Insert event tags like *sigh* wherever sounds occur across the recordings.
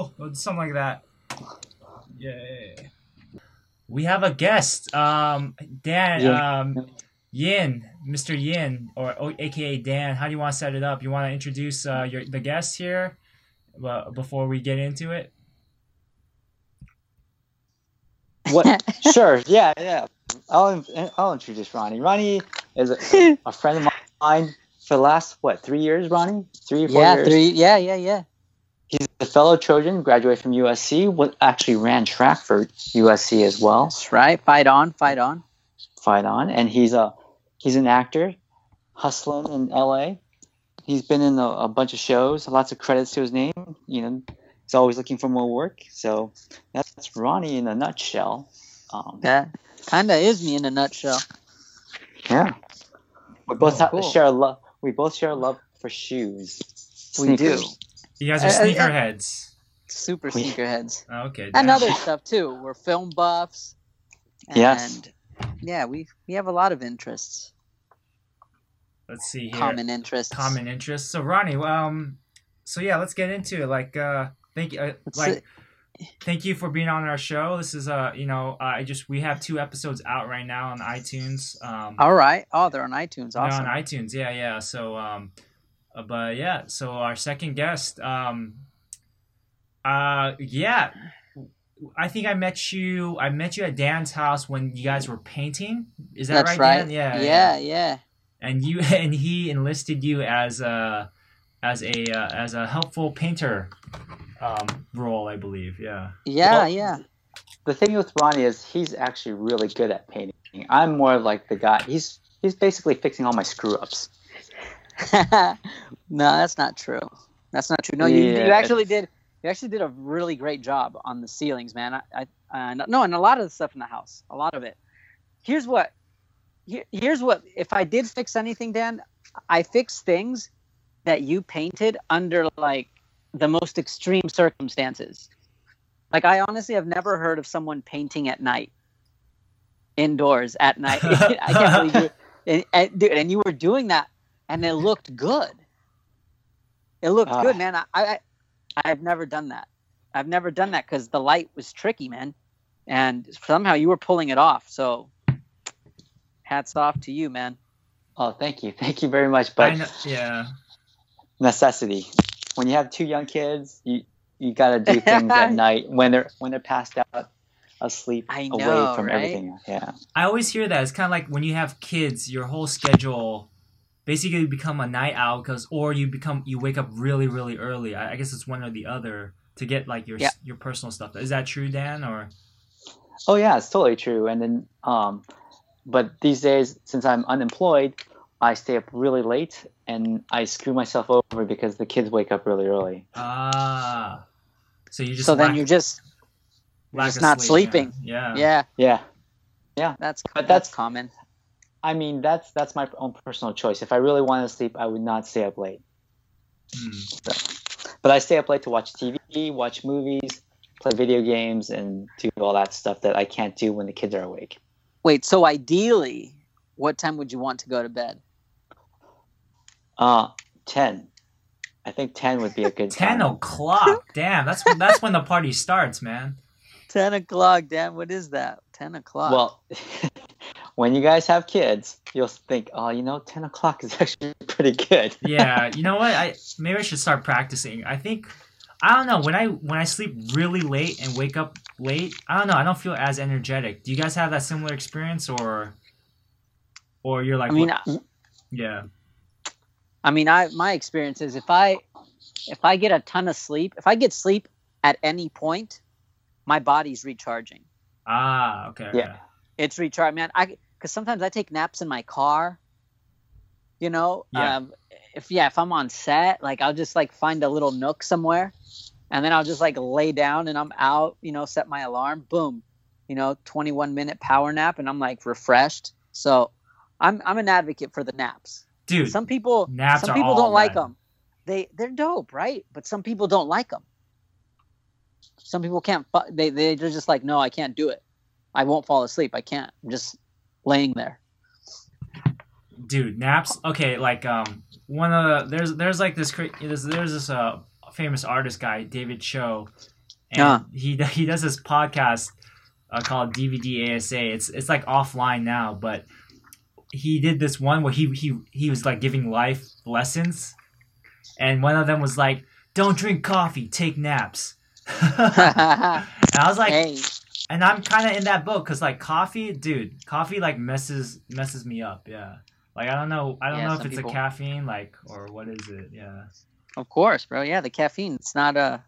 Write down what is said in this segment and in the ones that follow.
All right, stop that. Yeah, cool. Something like that. Yeah. We have a guest. Um, Dan. Yeah. Um, Yin, Mr. Yin, or o- AKA Dan. How do you want to set it up? You want to introduce uh, your the guest here, uh, before we get into it? What? *laughs* sure. Yeah, yeah. I'll I'll introduce Ronnie. Ronnie is a, a friend of mine for the last what three years? Ronnie, three four yeah, years. three. Yeah, yeah, yeah. A fellow Trojan, graduated from USC. What actually ran track for USC as well. That's right. Fight on, fight on. Fight on, and he's a he's an actor, hustling in LA. He's been in a, a bunch of shows, lots of credits to his name. You know, he's always looking for more work. So that's Ronnie in a nutshell. Um, That kind of is me in a nutshell. Yeah. We both Oh, cool. share a love. We both share a love for shoes. We do. Sneakers. You guys are Uh, uh, uh, sneakerheads. Super We- sneakerheads. Okay. And other stuff too. We're film buffs. And Yes. yeah, we we have a lot of interests. Let's see here. Common interests. common interests. So Ronnie, um, so yeah, let's get into it. Like, uh, thank you, uh, Let's like, thank you for being on our show. This is, uh, you know, uh, I just we have two episodes out right now on iTunes. Um, All right. Oh, they're on iTunes. they're Awesome. on iTunes, yeah, yeah. So, um, uh, but yeah, so our second guest, um, uh, yeah. I think I met you. I met you at Dan's house when you guys were painting. Is that That's right, right. Dan? Yeah, Yeah, yeah. and you *laughs* and he enlisted you as a as a uh, as a helpful painter um, role, I believe. Yeah. Yeah, Well- yeah. The thing with Ronnie is he's actually really good at painting. I'm more like the guy. He's he's basically fixing all my screw ups. *laughs* no, that's not true. That's not true. No, you, Yeah, you actually did. You actually did a really great job on the ceilings, man. I, I uh, no, and a lot of the stuff in the house, a lot of it. Here's what. Here, here's what. If I did fix anything, Dan, I fixed things that you painted under like the most extreme circumstances. Like I honestly have never heard of someone painting at night, indoors at night. *laughs* I can't believe you. *laughs* And, and, dude, and you were doing that, and it looked good. It looked Ah. good, man. I, I I've never done that. I've never done that because the light was tricky, man, and somehow you were pulling it off. So, hats off to you, man. Oh, thank you, *laughs* thank you very much. I But know, yeah. necessity. When you have two young kids, you you got to do *laughs* things at night when they're when they're passed out asleep I away from right? everything. Yeah. I always hear that. It's kind of like when you have kids, your whole schedule basically you become a night owl because, or you become you wake up really really early. I, I guess it's one or the other to get like your Yeah. your personal stuff. Is that true, Dan? Or Oh yeah, it's totally true. And then, um, but these days, since I'm unemployed, I stay up really late and I screw myself over because the kids wake up really early. ah, so you just so then you're just lack just not sleep, sleeping. Yeah. yeah. Yeah, That's But that's that's- common. I mean that's that's my own personal choice. If I really want to sleep, I would not stay up late. Hmm. But I stay up late to watch TV, watch movies, play video games, and do all that stuff that I can't do when the kids are awake. Wait, so ideally, what time would you want to go to bed? Uh, ten. I think ten would be a good *laughs* Ten time. o'clock. Damn, that's when that's when the party starts, man. *laughs* Ten o'clock, Damn, What is that? Ten o'clock. Well, *laughs* when you guys have kids, you'll think, oh, you know, 10 o'clock is *laughs* actually pretty good. *laughs* Yeah, you know what? I maybe I should start practicing. I think I don't know when I when I sleep really late and wake up late. I don't know. I don't feel as energetic. Do you guys have that similar experience, or or you're like, I mean, I, yeah, I mean, I my experience is if I if I get a ton of sleep, if I get sleep at any point, my body's recharging. ah, okay, Yeah. okay. It's recharged, man. I because sometimes I take naps in my car. You know, Yeah. um, if yeah, if I'm on set, like I'll just like find a little nook somewhere, and then I'll just like lay down and I'm out. You know, set my alarm. Boom, you know, 21 minute power nap, and I'm like refreshed. So, I'm I'm an advocate for the naps. dude. Some people naps some people don't like them. They they're dope, right? But some people don't like them. Some people can't. They they're just like, no, I can't do it. I won't fall asleep. I can't. I'm just laying there. dude naps okay like um one of the there's there's like this there's, there's this uh famous artist guy, David Choe, and Ah. he he does this podcast uh, called DVDASA. It's it's like offline now, but he did this one where he he he was like giving life lessons, and one of them was like, "Don't drink coffee, take naps." *laughs* *laughs* and I was like, hey, and I'm kind of in that boat because like coffee, dude, coffee like messes messes me up. Yeah, like I don't know, I don't Yeah, know if it's people- a caffeine like or what is it? Yeah. of course, bro. Yeah, the caffeine. It's not a,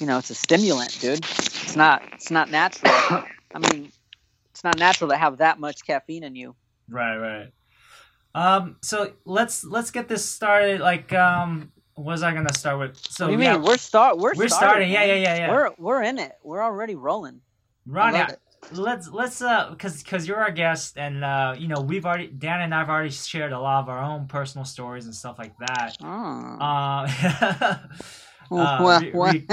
you know, it's a stimulant, dude. It's not. It's not natural. *coughs* I mean, it's not natural to have that much caffeine in you. Right, right. Um, so let's let's get this started. Like, um, what was I gonna start with? So you yeah, mean? We're start. We're, we're starting, starting. Yeah, yeah, yeah, yeah. We're we're in it. We're already rolling. Ronnie, let's let's uh, cause cause you're our guest, and uh, you know we've already Dan and I've already shared a lot of our own personal stories and stuff like that. Oh. Uh, *laughs* uh, well, re- re-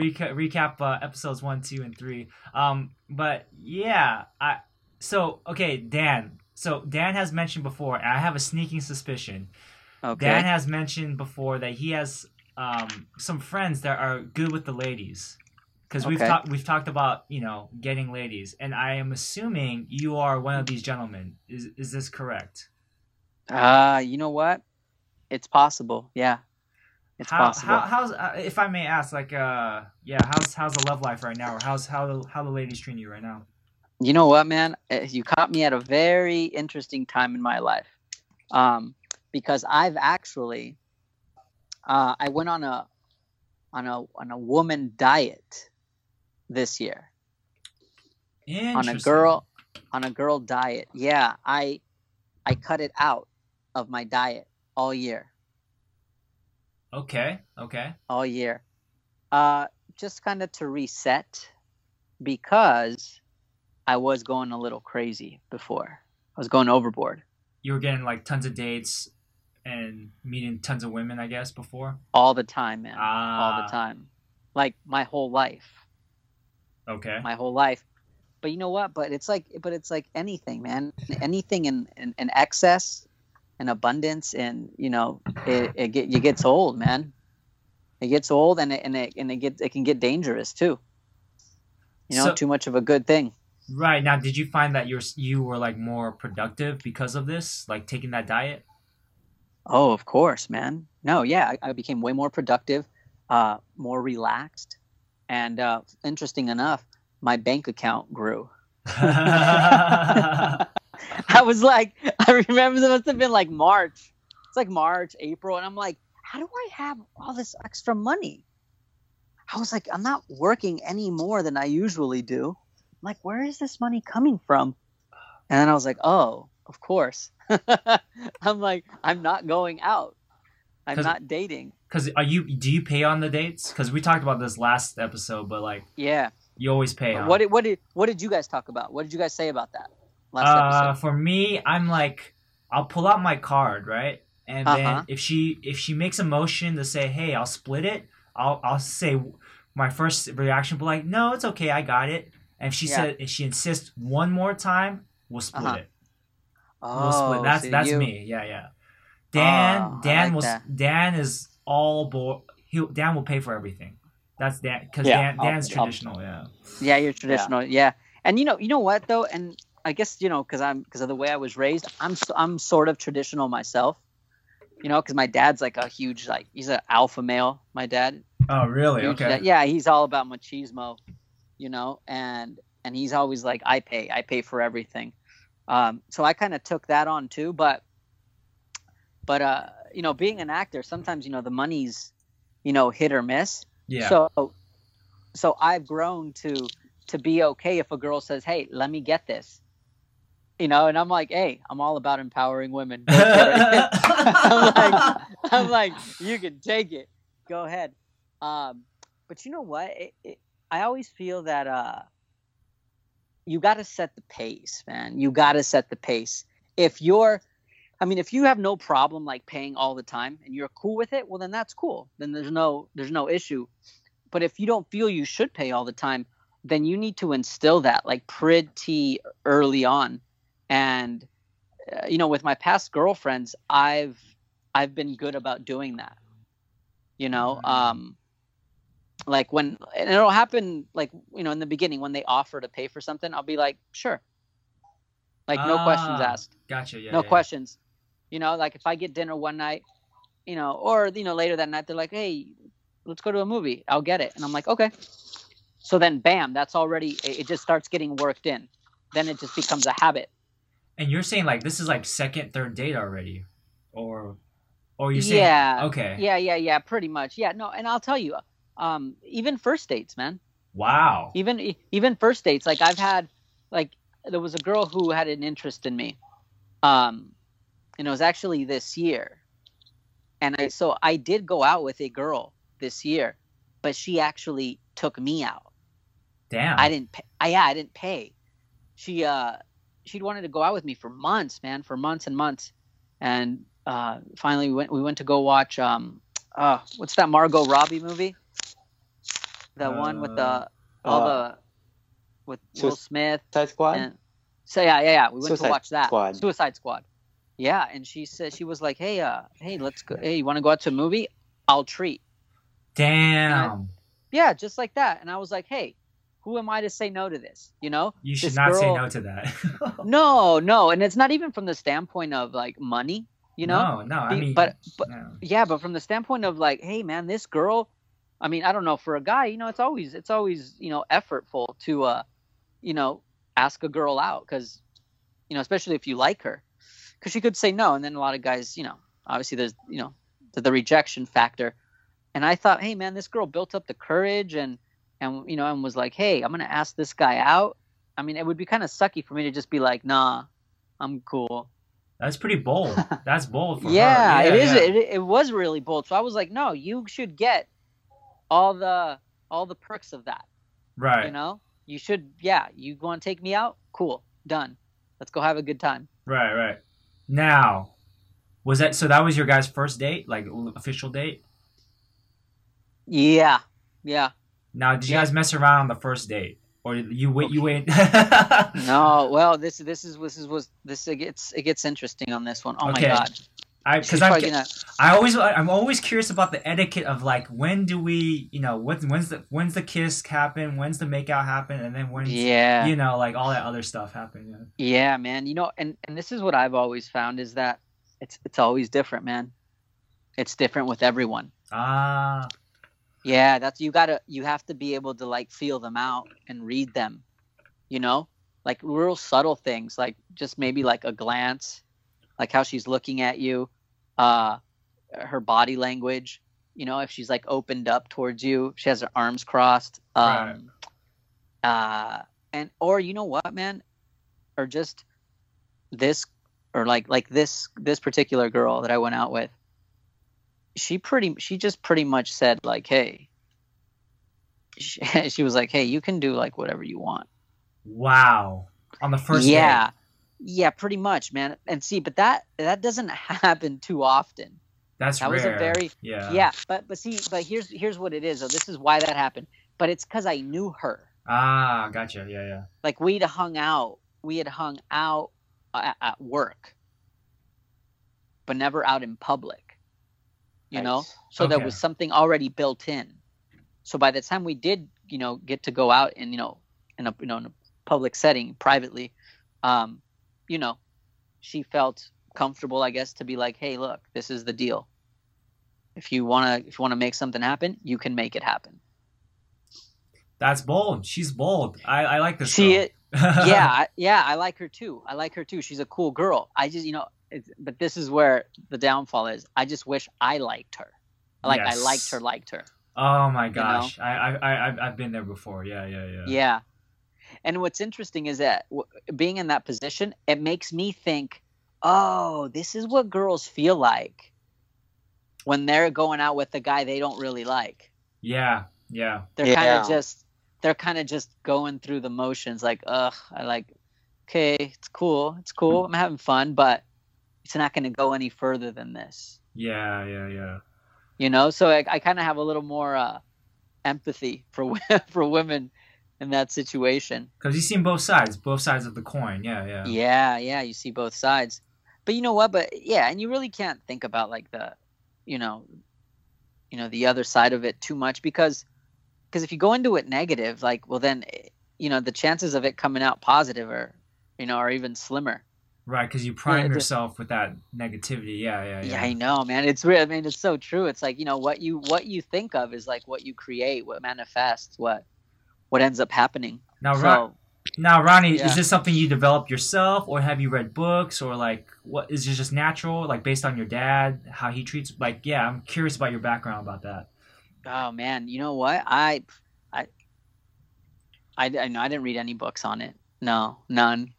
Reca- recap uh, episodes one, two, and three. Um, but yeah, I so okay, Dan. So Dan has mentioned before. and I have a sneaking suspicion. okay. Dan has mentioned before that he has um, some friends that are good with the ladies. Because we've Okay. talked we've talked about you know getting ladies, and I am assuming you are one of these gentlemen. Is is this correct? Uh, you know what? It's possible. Yeah, it's how, possible. How, how's uh, if I may ask, like uh, yeah, how's how's the love life right now, or how's how the, how the ladies treating you right now? you know what, man? Uh, You caught me at a very interesting time in my life, um, because I've actually, uh, I went on a, on a on a woman diet this year on a girl on a girl diet. Yeah, I I cut it out of my diet all year. Okay. Okay. all year. Uh, just kind of to reset because I was going a little crazy before. I was going overboard You were getting like tons of dates and meeting tons of women, I guess, before. all the time, man. Ah. all the time. Like my whole life. Okay. My whole life. But you know what? But it's like but it's like anything, man. *laughs* Anything in, in, in excess and abundance and you know, it, it get you gets old, man. It gets old and it and it and it gets it can get dangerous too. You know, So- too much of a good thing. Right now, did you find that you're you were like more productive because of this, like taking that diet? Oh, of course, man. No, yeah, I, I became way more productive, uh, more relaxed, and uh, interesting enough, my bank account grew. *laughs* *laughs* I was like, I remember it must have been like March. It's like March, April, and I'm like, how do I have all this extra money? I was like, I'm not working any more than I usually do. I'm like, where is this money coming from? And then I was like, oh, of course. *laughs* I'm like, I'm not going out. I'm not dating. Because are you? Do you pay on the dates? Because we talked about this last episode, but like Yeah. you always pay. What did what did what did you guys talk about? What did you guys say about that last Uh, episode? for me, I'm like, I'll pull out my card, right? And Uh-huh. then if she if she makes a motion to say, "Hey, I'll split it," I'll I'll say my first reaction will be like, "No, it's okay, I got it." And if she Yeah. said if she insists one more time, we'll split Uh-huh. it. We'll split. That's so that's you- me. Yeah, yeah. Dan Oh, Dan like was that. Dan is all bo- he Dan will pay for everything. That's Dan because Yeah, Dan I'll- Dan's I'll- traditional. Yeah. Yeah, you're traditional. Yeah. And you know, you know what though, and I guess you know because I'm because of the way I was raised, I'm s- I'm sort of traditional myself. You know, because my dad's like a huge like he's an alpha male. My dad, Oh, really? Huge Okay. dad- yeah, he's all about machismo. You know, and and he's always like, I pay, I pay for everything. Um, so I kind of took that on too, but but uh, you know, being an actor, sometimes you know the money's you know hit or miss. Yeah. So so I've grown to to be okay if a girl says, "Hey, let me get this." You know, and I'm like, "Hey, I'm all about empowering women." Go for it." I'm like I'm like, "You can take it. Go ahead." Um but you know what? It, it, I always feel that uh you got to set the pace, man. You got to set the pace. If you're I mean, if you have no problem like paying all the time and you're cool with it, well then that's cool. Then there's no there's no issue. But if you don't feel you should pay all the time, then you need to instill that like pretty early on. And uh, you know, with my past girlfriends, I've I've been good about doing that. You know, Mhm. um, like when and it'll happen like you know in the beginning when they offer to pay for something, I'll be like, sure. Like no questions Ah, asked Gotcha. Yeah. no yeah. questions. You know, like if I get dinner one night, you know, or you know later that night they're like, "Hey, let's go to a movie." I'll get it, and I'm like, "Okay." So then, bam, that's already it just starts getting worked in. Then it just becomes a habit. And you're saying like this is like second, third date already, or, or you're saying Yeah, okay. Yeah, yeah, yeah, pretty much. Yeah, no, and I'll tell you, um, even first dates, man. Wow. even even first dates like i've had like there was a girl who had an interest in me um and it was actually this year and I, so i did go out with a girl this year but she actually took me out Damn. i didn't pay I, yeah i didn't pay she uh she'd wanted to go out with me for months man for months and months and uh finally we went we went to go watch um uh what's that margot robbie movie the one with the all Uh, the with Will Smith Suicide Squad. and so yeah yeah yeah we went Suicide to watch that Squad. Suicide Squad. Yeah, and she said she was like, hey uh hey let's go hey you want to go out to a movie? I'll treat. Damn. Yeah, just like that. And I was like, hey, who am I to say no to this? You know? You should this not say no to that. *laughs* No, no, and it's not even from the standpoint of like money. You know? No, no. I mean, but but no. yeah but from the standpoint of like hey man this girl i mean i don't know for a guy you know it's always it's always you know effortful to uh you know ask a girl out because you know especially if you like her because she could say no and then a lot of guys you know obviously there's you know the, the rejection factor and i thought hey man this girl built up the courage and and you know and was like hey i'm gonna ask this guy out i mean it would be kind of sucky for me to just be like nah i'm cool That's pretty bold. *laughs* That's bold for yeah, her. it is. yeah. It, it was really bold. So I was like, no, you should get all the all the perks of that. Right. You know, you should. Yeah, you want to take me out? Cool, done. Let's go have a good time. Right. Right. Now, was that so? That was your guys' first date, like official date. Yeah, yeah. Now, did you Yeah. guys mess around on the first date, or you wait? You wait. No, *laughs* well, this this is this is was this it gets it gets interesting on this one. Oh Okay. my god, I because I'm gonna- I always I'm always curious about the etiquette of like when do we you know when's when's the when's the kiss happen when's the makeout happen and then when yeah, you know like all that other stuff happen. Yeah. yeah, man. You know, and and this is what I've always found is that it's it's always different, man. It's different with everyone. Ah, Yeah, that's you gotta you have to be able to like feel them out and read them, you know, like real subtle things, like just maybe like a glance, like how she's looking at you, uh, her body language, you know, if she's like opened up towards you, she has her arms crossed, um, uh, and or you know what, man, or just this, or like like this this particular girl that I went out with she pretty she just pretty much said like hey *laughs* she, she was like hey you can do like whatever you want wow! On the first yeah date. Yeah pretty much man. And see but that that doesn't *laughs* happen too often. That's that rare. was a very yeah. yeah but but see but here's here's what it is So this is why that happened but it's because i knew her. Ah gotcha. Yeah yeah. Like we'd hung out we had hung out at, at work but never out in public you know? So there was something already built in. So by the time we did you know get to go out and you know in a you know in a public setting privately um you know she felt comfortable i guess to be like hey look this is the deal if you want to if you want to make something happen you can make it happen that's bold. She's bold. I I like this. she girl. *laughs* yeah yeah i like her too i like her too she's a cool girl i just you know it's, but this is where the downfall is i just wish i liked her like i liked her liked her Oh my know? gosh! I I I I've- I've been there before. Yeah yeah yeah. Yeah. And what's interesting is that w- being in that position, it makes me think, oh, this is what girls feel like when they're going out with a guy they don't really like. Yeah yeah. They're kind of just, they're kind of just going through the motions like, ugh, I like, okay, it's cool. It's cool. I'm having fun, but it's not going to go any further than this, Yeah, yeah, yeah. you know? So I, I kind of have a little more uh, empathy for, *laughs* for women in that situation. Because you've seen both sides, both sides of the coin. Yeah, yeah. Yeah, yeah, you see both sides. But you know what? But yeah, and you really can't think about like the, you know, you know the other side of it too much because because if you go into it negative like well then you know the chances of it coming out positive are you know are even slimmer Right, because you prime the- yourself with that negativity. Yeah, yeah, yeah. yeah i know man it's real i mean it's so true it's like you know what you what you think of is like what you create what manifests what what ends up happening Now, so Ron- now, Ronnie, Yeah. is this something you developed yourself, or have you read books, or like what is it just natural, like based on your dad, how he treats? Like, yeah, I'm curious about your background about that. oh man you know what i i i, I, know I didn't read any books on it no none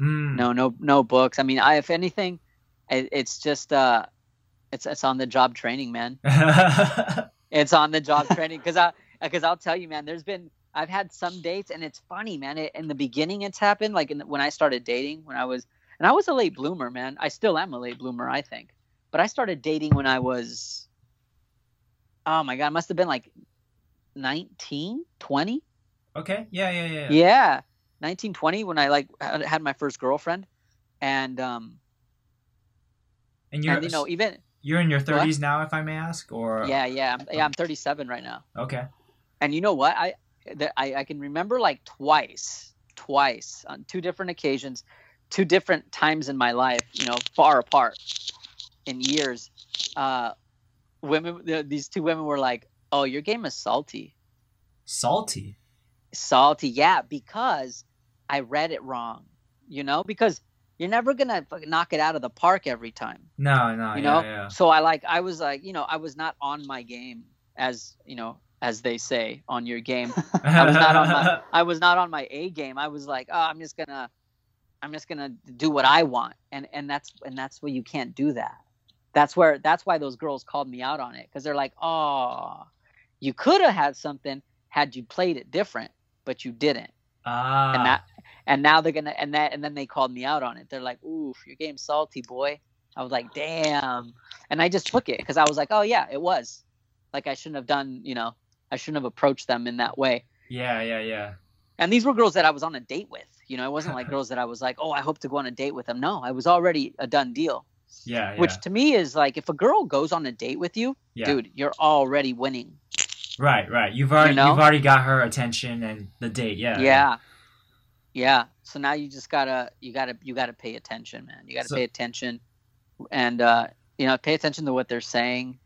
Mm. no no no books i mean i if anything it, it's just uh it's it's on the job training man *laughs* it's on the job training because i because i'll tell you man there's been i've had some dates and it's funny man it, in the beginning it's happened like in the, when i started dating when i was and i was a late bloomer man. I still am a late bloomer i think. But i started dating when i was oh my god it must have been like 19 20 okay, yeah, yeah, yeah. yeah. 1920 when i like had my first girlfriend. And um And you're and you know even you're in your 30s now, if I may ask, or yeah yeah I'm, yeah i'm 37 right now. Okay, and you know what? I that I, I can remember like twice twice on two different occasions two different times in my life you know far apart in years uh women these two women were like oh your game is salty salty. salty yeah because i read it wrong you know because you're never gonna knock it out of the park every time No, no, you yeah, know yeah. so i like i was like you know i was not on my game as you know as they say on your game *laughs* I was not on my I was not on my A game. I was like, oh, I'm just gonna I'm just gonna do what I want. And and that's and that's where you can't do that. That's where that's why those girls called me out on it. Because they're like, oh, you could have had something had you played it different, but you didn't. ah, And that and now they're gonna and that and then they called me out on it. They're like, oof, your game's salty, boy. I was like, damn. And I just took it because I was like, oh yeah, it was. Like I shouldn't have done, you know, I shouldn't have approached them in that way yeah, yeah, yeah. and these were girls that I was on a date with. You know, it wasn't like *laughs* girls that I was like, oh, I hope to go on a date with them. No, I was already a done deal. Yeah, yeah. Which to me is like, if a girl goes on a date with you, yeah. dude, you're already winning. Right, right. You've already know? you've already got her attention and the date. Yeah. Yeah. yeah, So now you just gotta, you gotta, you gotta pay attention, man. You gotta So- pay attention, and uh, you know, pay attention to what they're saying,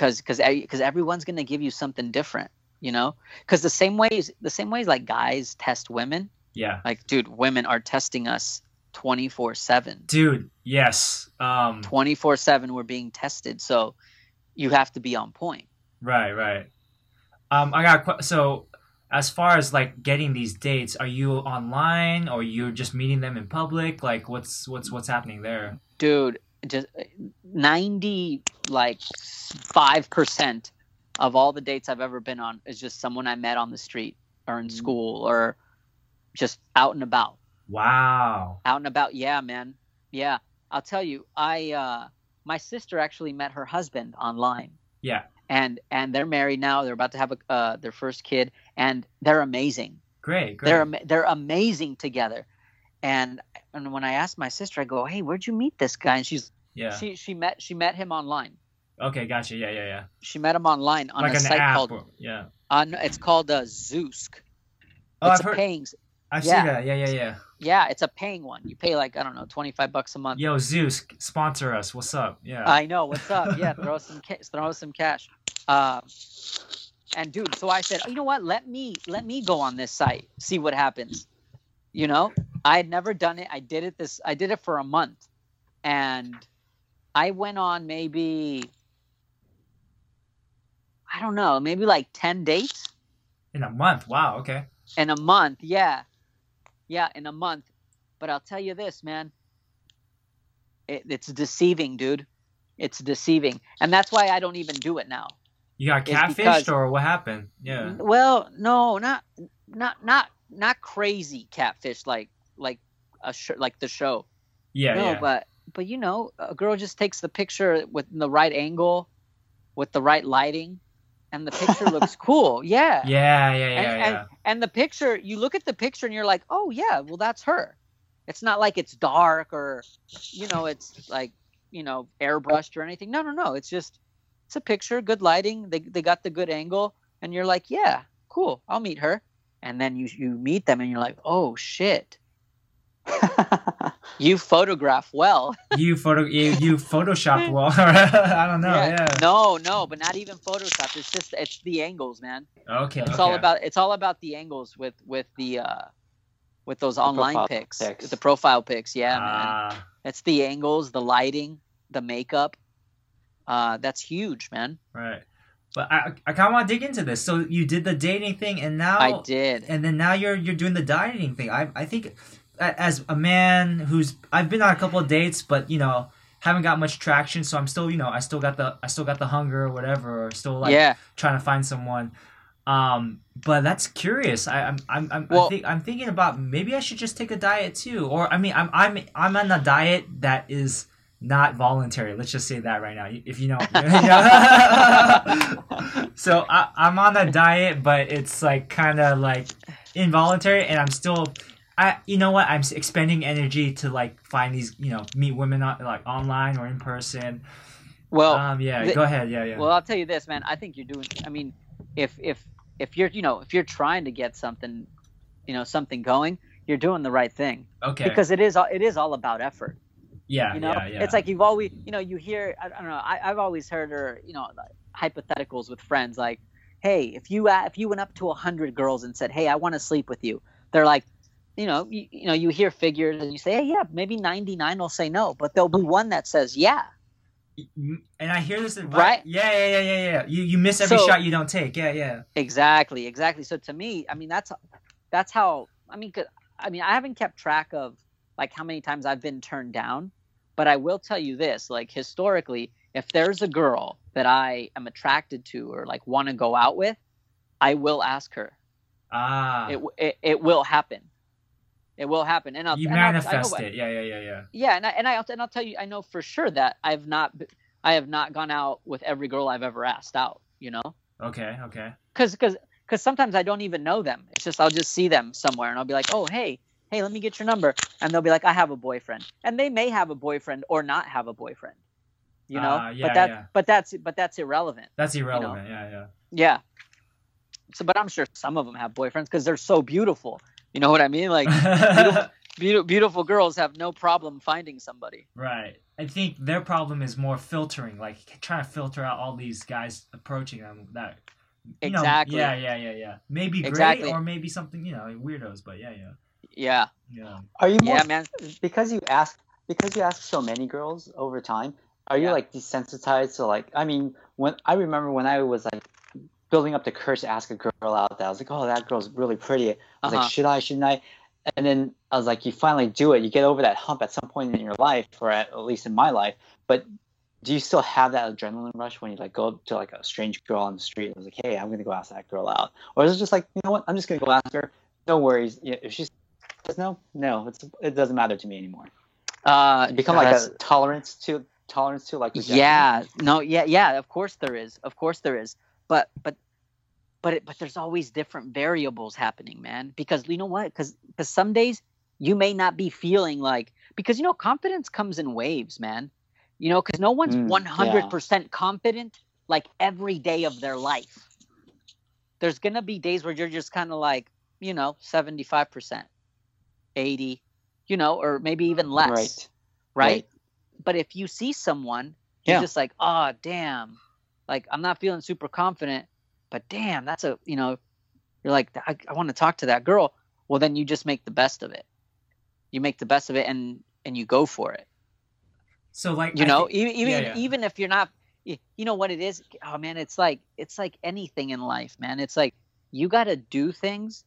because because because everyone's gonna give you something different. You know, because the same ways, the same ways like guys test women. Yeah. like dude women are testing us 24 7 Dude, yes. Um 24 7 we're being tested so you have to be on point right, right. Um I got a que- so as far as like getting these dates, are you online or you're just meeting them in public? Like what's what's what's happening there? dude just 90 like 5% of all the dates i've ever been on is just someone i met on the street or in Mm. school or just out and about. Wow. out and about. Yeah man. Yeah. I'll tell you i uh my sister actually met her husband online. Yeah. and and they're married now. They're about to have a, uh, their first kid. And they're amazing. Great, great. they're they're amazing together and and when i asked my sister i go hey where'd you meet this guy and she's yeah. she she met she met him online okay, gotcha. Yeah, yeah, yeah. she met him online on like a site called or- yeah. on it's called uh, Zoosk. Oh, it's I've a heard paying I've yeah. seen that. Yeah, yeah, yeah. yeah it's a paying one you pay like i don't know 25 bucks a month Yo, Zoosk, sponsor us. What's up? Yeah. I know. What's up? Yeah, *laughs* throw us some ca- throw us some cash. Um, and dude, so I said, oh, you know what? Let me let me go on this site, see what happens. You know, I had never done it. I did it this. I did it for a month, and I went on maybe I don't know, maybe like ten dates In a month. Wow, okay. in a month. Yeah, yeah, in a month. But I'll tell you this, man. It, it's deceiving, dude. It's deceiving, and that's why I don't even do it now. You got catfished because- or what happened? Yeah. Well, no, not not not not crazy catfish like like a sh- like the show. Yeah, no, yeah. but but you know, a girl just takes the picture with the right angle, with the right lighting, and the picture *laughs* looks cool. Yeah. yeah, yeah, yeah, and, yeah. and and the picture, you look at the picture and you're like, oh yeah, well that's her. It's not like it's dark or, you know, it's like, you know, airbrushed or anything. No, no, no. It's just, it's a picture, good lighting. They they got the good angle, and you're like, yeah, cool, I'll meet her. And then you you meet them, and you're like, oh shit, *laughs* you photograph well. you photo you, you Photoshop *laughs* well. *laughs* I don't know. Yeah. No, no, but not even Photoshop. It's just it's the angles, man. Okay. It's okay. all about it's all about the angles with with the uh with those online profile pics, pics. the profile pics. Yeah, man. Ah, It's the angles, the lighting, the makeup. Uh, that's huge, man. right. But I I kind of want to dig into this. So you did the dating thing, and now I did. and then now you're you're doing the dieting thing. I I think as a man who's I've been on a couple of dates, but you know haven't got much traction. So I'm still you know I still got the I still got the hunger or whatever, or still like yeah, trying to find someone. Um, but that's curious. I, I'm I'm I'm I think, I'm thinking about maybe I should just take a diet too, or I mean I'm I'm I'm on a diet that is not voluntary. Let's just say that right now. If you know, *laughs* *laughs* *laughs* so I, I'm on a diet, but it's like kind of like involuntary, and I'm still. I, you know what? I'm expending energy to like find these, you know, meet women on, like online or in person. well, um, yeah, the- go ahead. Yeah, yeah. well, I'll tell you this, man. I think you're doing. I mean, if if if you're you know if you're trying to get something, you know, something going, you're doing the right thing okay. because it is all it is all about effort. Yeah, you know yeah, yeah. it's like you've always you know you hear i, I don't know I, i've always heard or you know like, hypotheticals with friends like hey if you uh, if you went up to a 100 girls and said hey i want to sleep with you they're like you know you, you know you hear figures and you say hey yeah maybe 99 will say no but there'll be one that says yeah and I hear this advice. Right? Yeah, yeah, yeah, yeah, yeah. You you miss every So- shot you don't take. Yeah, yeah. exactly exactly so to me i mean that's that's how i mean 'cause- i mean i haven't kept track of like how many times i've been turned down but i will tell you this like historically if there's a girl that i am attracted to or like want to go out with i will ask her Ah, it, it it will happen it will happen and I'll, you and I'll- I manifest it. Yeah, yeah, yeah, yeah. yeah and, I, and I and I'll tell you I know for sure that I've not I have not gone out with every girl I've ever asked out you know Okay, okay. because because because sometimes I don't even know them. It's just I'll just see them somewhere and I'll be like, oh hey hey let me get your number, and they'll be like I have a boyfriend, and they may have a boyfriend or not have a boyfriend, you know. Ah, yeah, but that yeah. but that's but that's irrelevant. That's irrelevant. Yeah, yeah. Yeah. So, but I'm sure some of them have boyfriends because they're so beautiful. You know what I mean? Like beautiful, *laughs* beautiful girls have no problem finding somebody. right. I think their problem is more filtering, like trying to filter out all these guys approaching them. That you know, yeah, yeah, yeah, yeah. Maybe Exactly. great or maybe something. You know, weirdos. But yeah, yeah, Yeah. yeah. Are you more Yeah, man. because you ask because you ask so many girls over time? Are you Yeah. like desensitized to like? I mean, when I remember when I was like building up the courage to ask a girl out, that I was like, oh, that girl's really pretty. I was Uh-huh. like, should I? Shouldn't I? And then I was like, you finally do it. You get over that hump at some point in your life, or at, at least in my life. But do you still have that adrenaline rush when you like go up to like a strange girl on the street and was like, hey, I'm gonna go ask that girl out, or is it just like, you know what? I'm just gonna go ask her. No worries. Yeah, If she says no, no, it's, it doesn't matter to me anymore. Uh, become like a tolerance to tolerance to like rejection. yeah. No yeah yeah of course there is. Of course there is. But but but it, but there's always different variables happening man. Because you know what? Because because some days you may not be feeling like because you know confidence comes in waves man. You know because no one's Mm, 100% confident like every day of their life. There's gonna be days where you're just kind of like you know 75% 80 you know or maybe even less Right. right? But if you see someone, Yeah. you're just like, oh, damn, like I'm not feeling super confident, but damn, that's a, you know, you're like, I, I want to talk to that girl. Well, then you just make the best of it. You make the best of it, and and you go for it. So like You I know, thi- even even yeah, yeah. even if you're not, you know what it is. Oh man, it's like it's like anything in life, man. It's like you got to do things,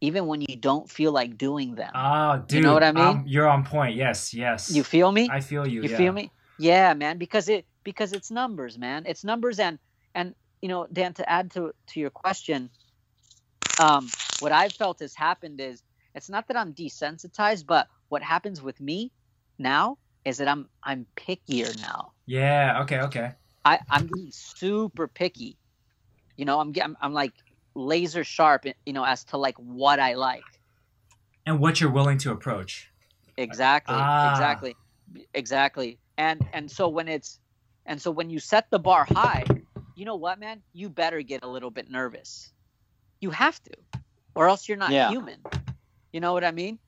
even when you don't feel like doing them. Oh, dude, You know what I mean? um, you're on point. Yes, yes. you feel me? I feel you. You yeah. feel me? Yeah, man. Because it because it's numbers, man. It's numbers and and you know, Dan, to add to to your question, um, what I've felt has happened is it's not that I'm desensitized, but what happens with me now is that I'm I'm pickier now. Yeah. Okay. Okay. I I'm getting super picky. You know, I'm getting I'm like laser sharp, you know, as to like what I like. And what you're willing to approach. Exactly. Ah. Exactly. Exactly. And and so when it's And so when you set the bar high, you know what, man? You better get a little bit nervous. You have to, or else you're not Yeah. human. You know what I mean?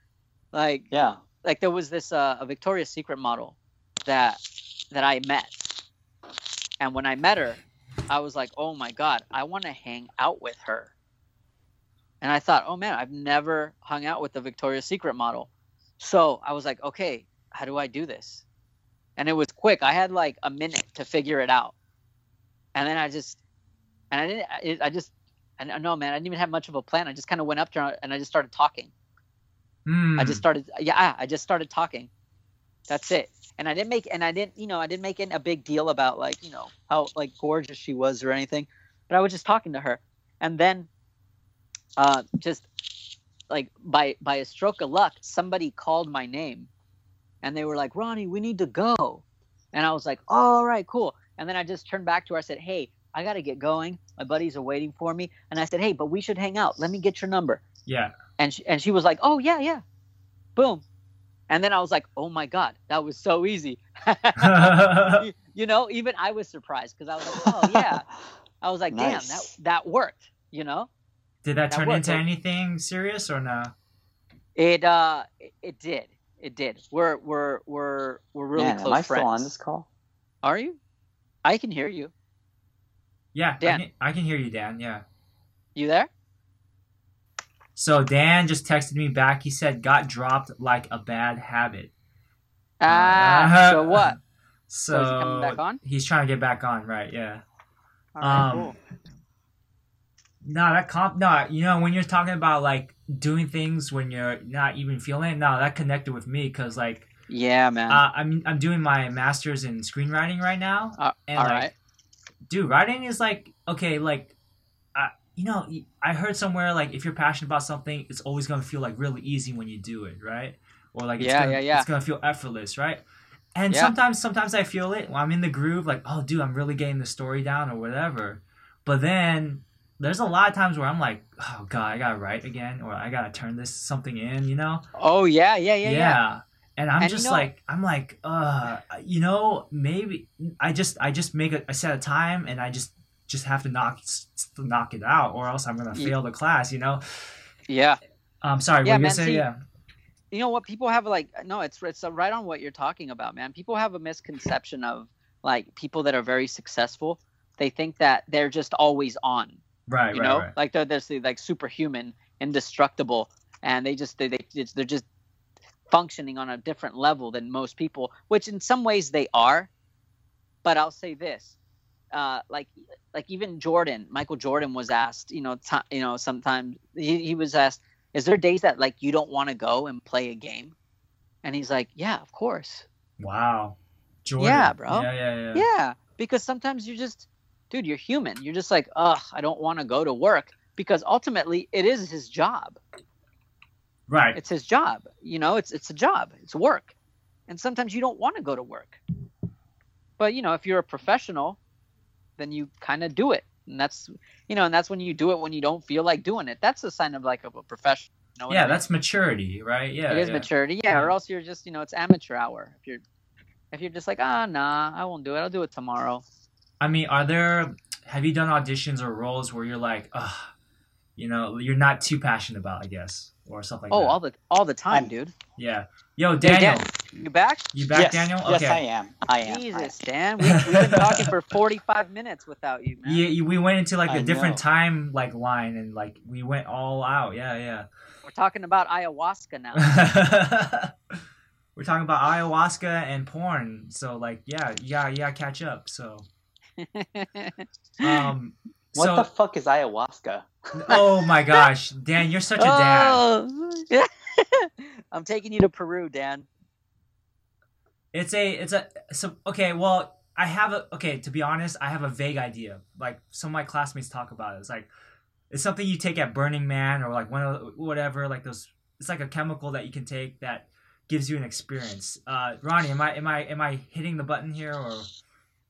Like, Yeah. like there was this uh, a Victoria's Secret model that that I met, and when I met her, I was like, oh my god, I want to hang out with her. And I thought, oh man, I've never hung out with a Victoria's Secret model. So I was like, okay, how do I do this? And it was quick. I had like a minute to figure it out. And then I just, and I didn't, I- just, I don't know, man, I didn't even have much of a plan. I just kind of went up to her and I just started talking. Hmm. I just started, yeah, I just started talking. That's it. And I didn't make, and I didn't, you know, I didn't make it a big deal about like, you know, how like gorgeous she was or anything. But I was just talking to her, and then, uh, just like by by a stroke of luck, somebody called my name, and they were like, Ronnie, we need to go, and I was like, all right, cool. And then I just turned back to her. I said, hey, I got to get going. My buddies are waiting for me. And I said, hey, but we should hang out. Let me get your number yeah. and she, and she was like, "Oh yeah, yeah," boom, and then I was like, "Oh my god, that was so easy." you, *laughs* *laughs* you know, even I was surprised because I was like, *laughs* "Oh yeah," I was like, "Damn, that Nice. that worked." You know, Did that That turn worked, into anything serious or no? it uh, it, it did, it did. We're we're we're we're really Man, close am I friends. still on this call? Are you? I can hear you. Yeah, I Dan. can, I can hear you, Dan. Yeah. You there? So Dan just texted me back. He said, "Got dropped like a bad habit." Ah, so what? *laughs* So, he coming back on? he's trying to get back on, right? Yeah. All right, Um, cool. No, that comp. No, you know when you're talking about like doing things when you're not even feeling it. No, that connected with me because like Yeah, man. uh, I'm I'm doing my master's in screenwriting right now, Uh, and all like, right. dude, writing is like okay, like, uh, you know, I heard somewhere like if you're passionate about something, it's always gonna feel like really easy when you do it, right? Or like it's Yeah, gonna, yeah, yeah. it's gonna feel effortless, right? And Yeah. sometimes, sometimes I feel it when I'm in the groove, like, oh, dude, I'm really getting the story down or whatever. But then there's a lot of times where I'm like, oh god, I gotta write again, or I gotta turn this something in, you know? Oh yeah, yeah, yeah, yeah. And I'm And you just know- like, I'm like, uh, you know, maybe I just, I just make a set of time, and I just, just have to knock, knock it out, or else I'm gonna fail the class, you know. Yeah. Um, sorry, Yeah, what you man, say? see- yeah, you know what people have like no it's it's right on what you're talking about man people have a misconception of like people that are very successful they think that they're just always on right, you right, know right. like they're, they're like superhuman indestructible and they just they, they they're just functioning on a different level than most people which in some ways they are but i'll say this uh, like like even jordan michael jordan was asked you know ti you know sometimes he, he was asked is there days that like you don't want to go and play a game and he's like yeah of course Wow, Jordan. Yeah, bro. Yeah, yeah, yeah. yeah because sometimes you just dude you're human you're just like ugh i don't want to go to work because ultimately it is his job Right. it's his job you know it's it's a job it's work and sometimes you don't want to go to work but you know if you're a professional then you kind of do it and that's you know and that's when you do it when you don't feel like doing it that's a sign of like of a professional you know what I yeah, mean? that's maturity, right? Yeah, it is yeah. maturity yeah or else you're just you know it's amateur hour if you're if you're just like ah nah i won't do it i'll do it tomorrow I mean, are there? Have you done auditions or roles where you're like, ugh, you know, you're not too passionate about, I guess, or something like oh that? all the all the time I'm- dude yeah. Yo, Hey, Daniel, Dan, you back you back, yes, Daniel? Yes, I am. I am. jesus dan we, we've been talking for *laughs* 45 minutes without you man Yeah, we went into like a I different know. time like line and like we went all out. Yeah, yeah. we're talking about ayahuasca now. *laughs* We're talking about ayahuasca and porn, so like, yeah, yeah, yeah, catch up. So, *laughs* um, What so, the fuck is ayahuasca? oh my gosh, Dan, you're such a dad. Oh, I'm taking you to Peru, Dan. It's a, it's a, so okay. Well, I have a, okay. To be honest, I have a vague idea. Like some of my classmates talk about it. It's like, it's something you take at Burning Man or like one of whatever. Like those, it's like a chemical that you can take that gives you an experience. Uh, Ronnie, am I, am I, am I hitting the button here or?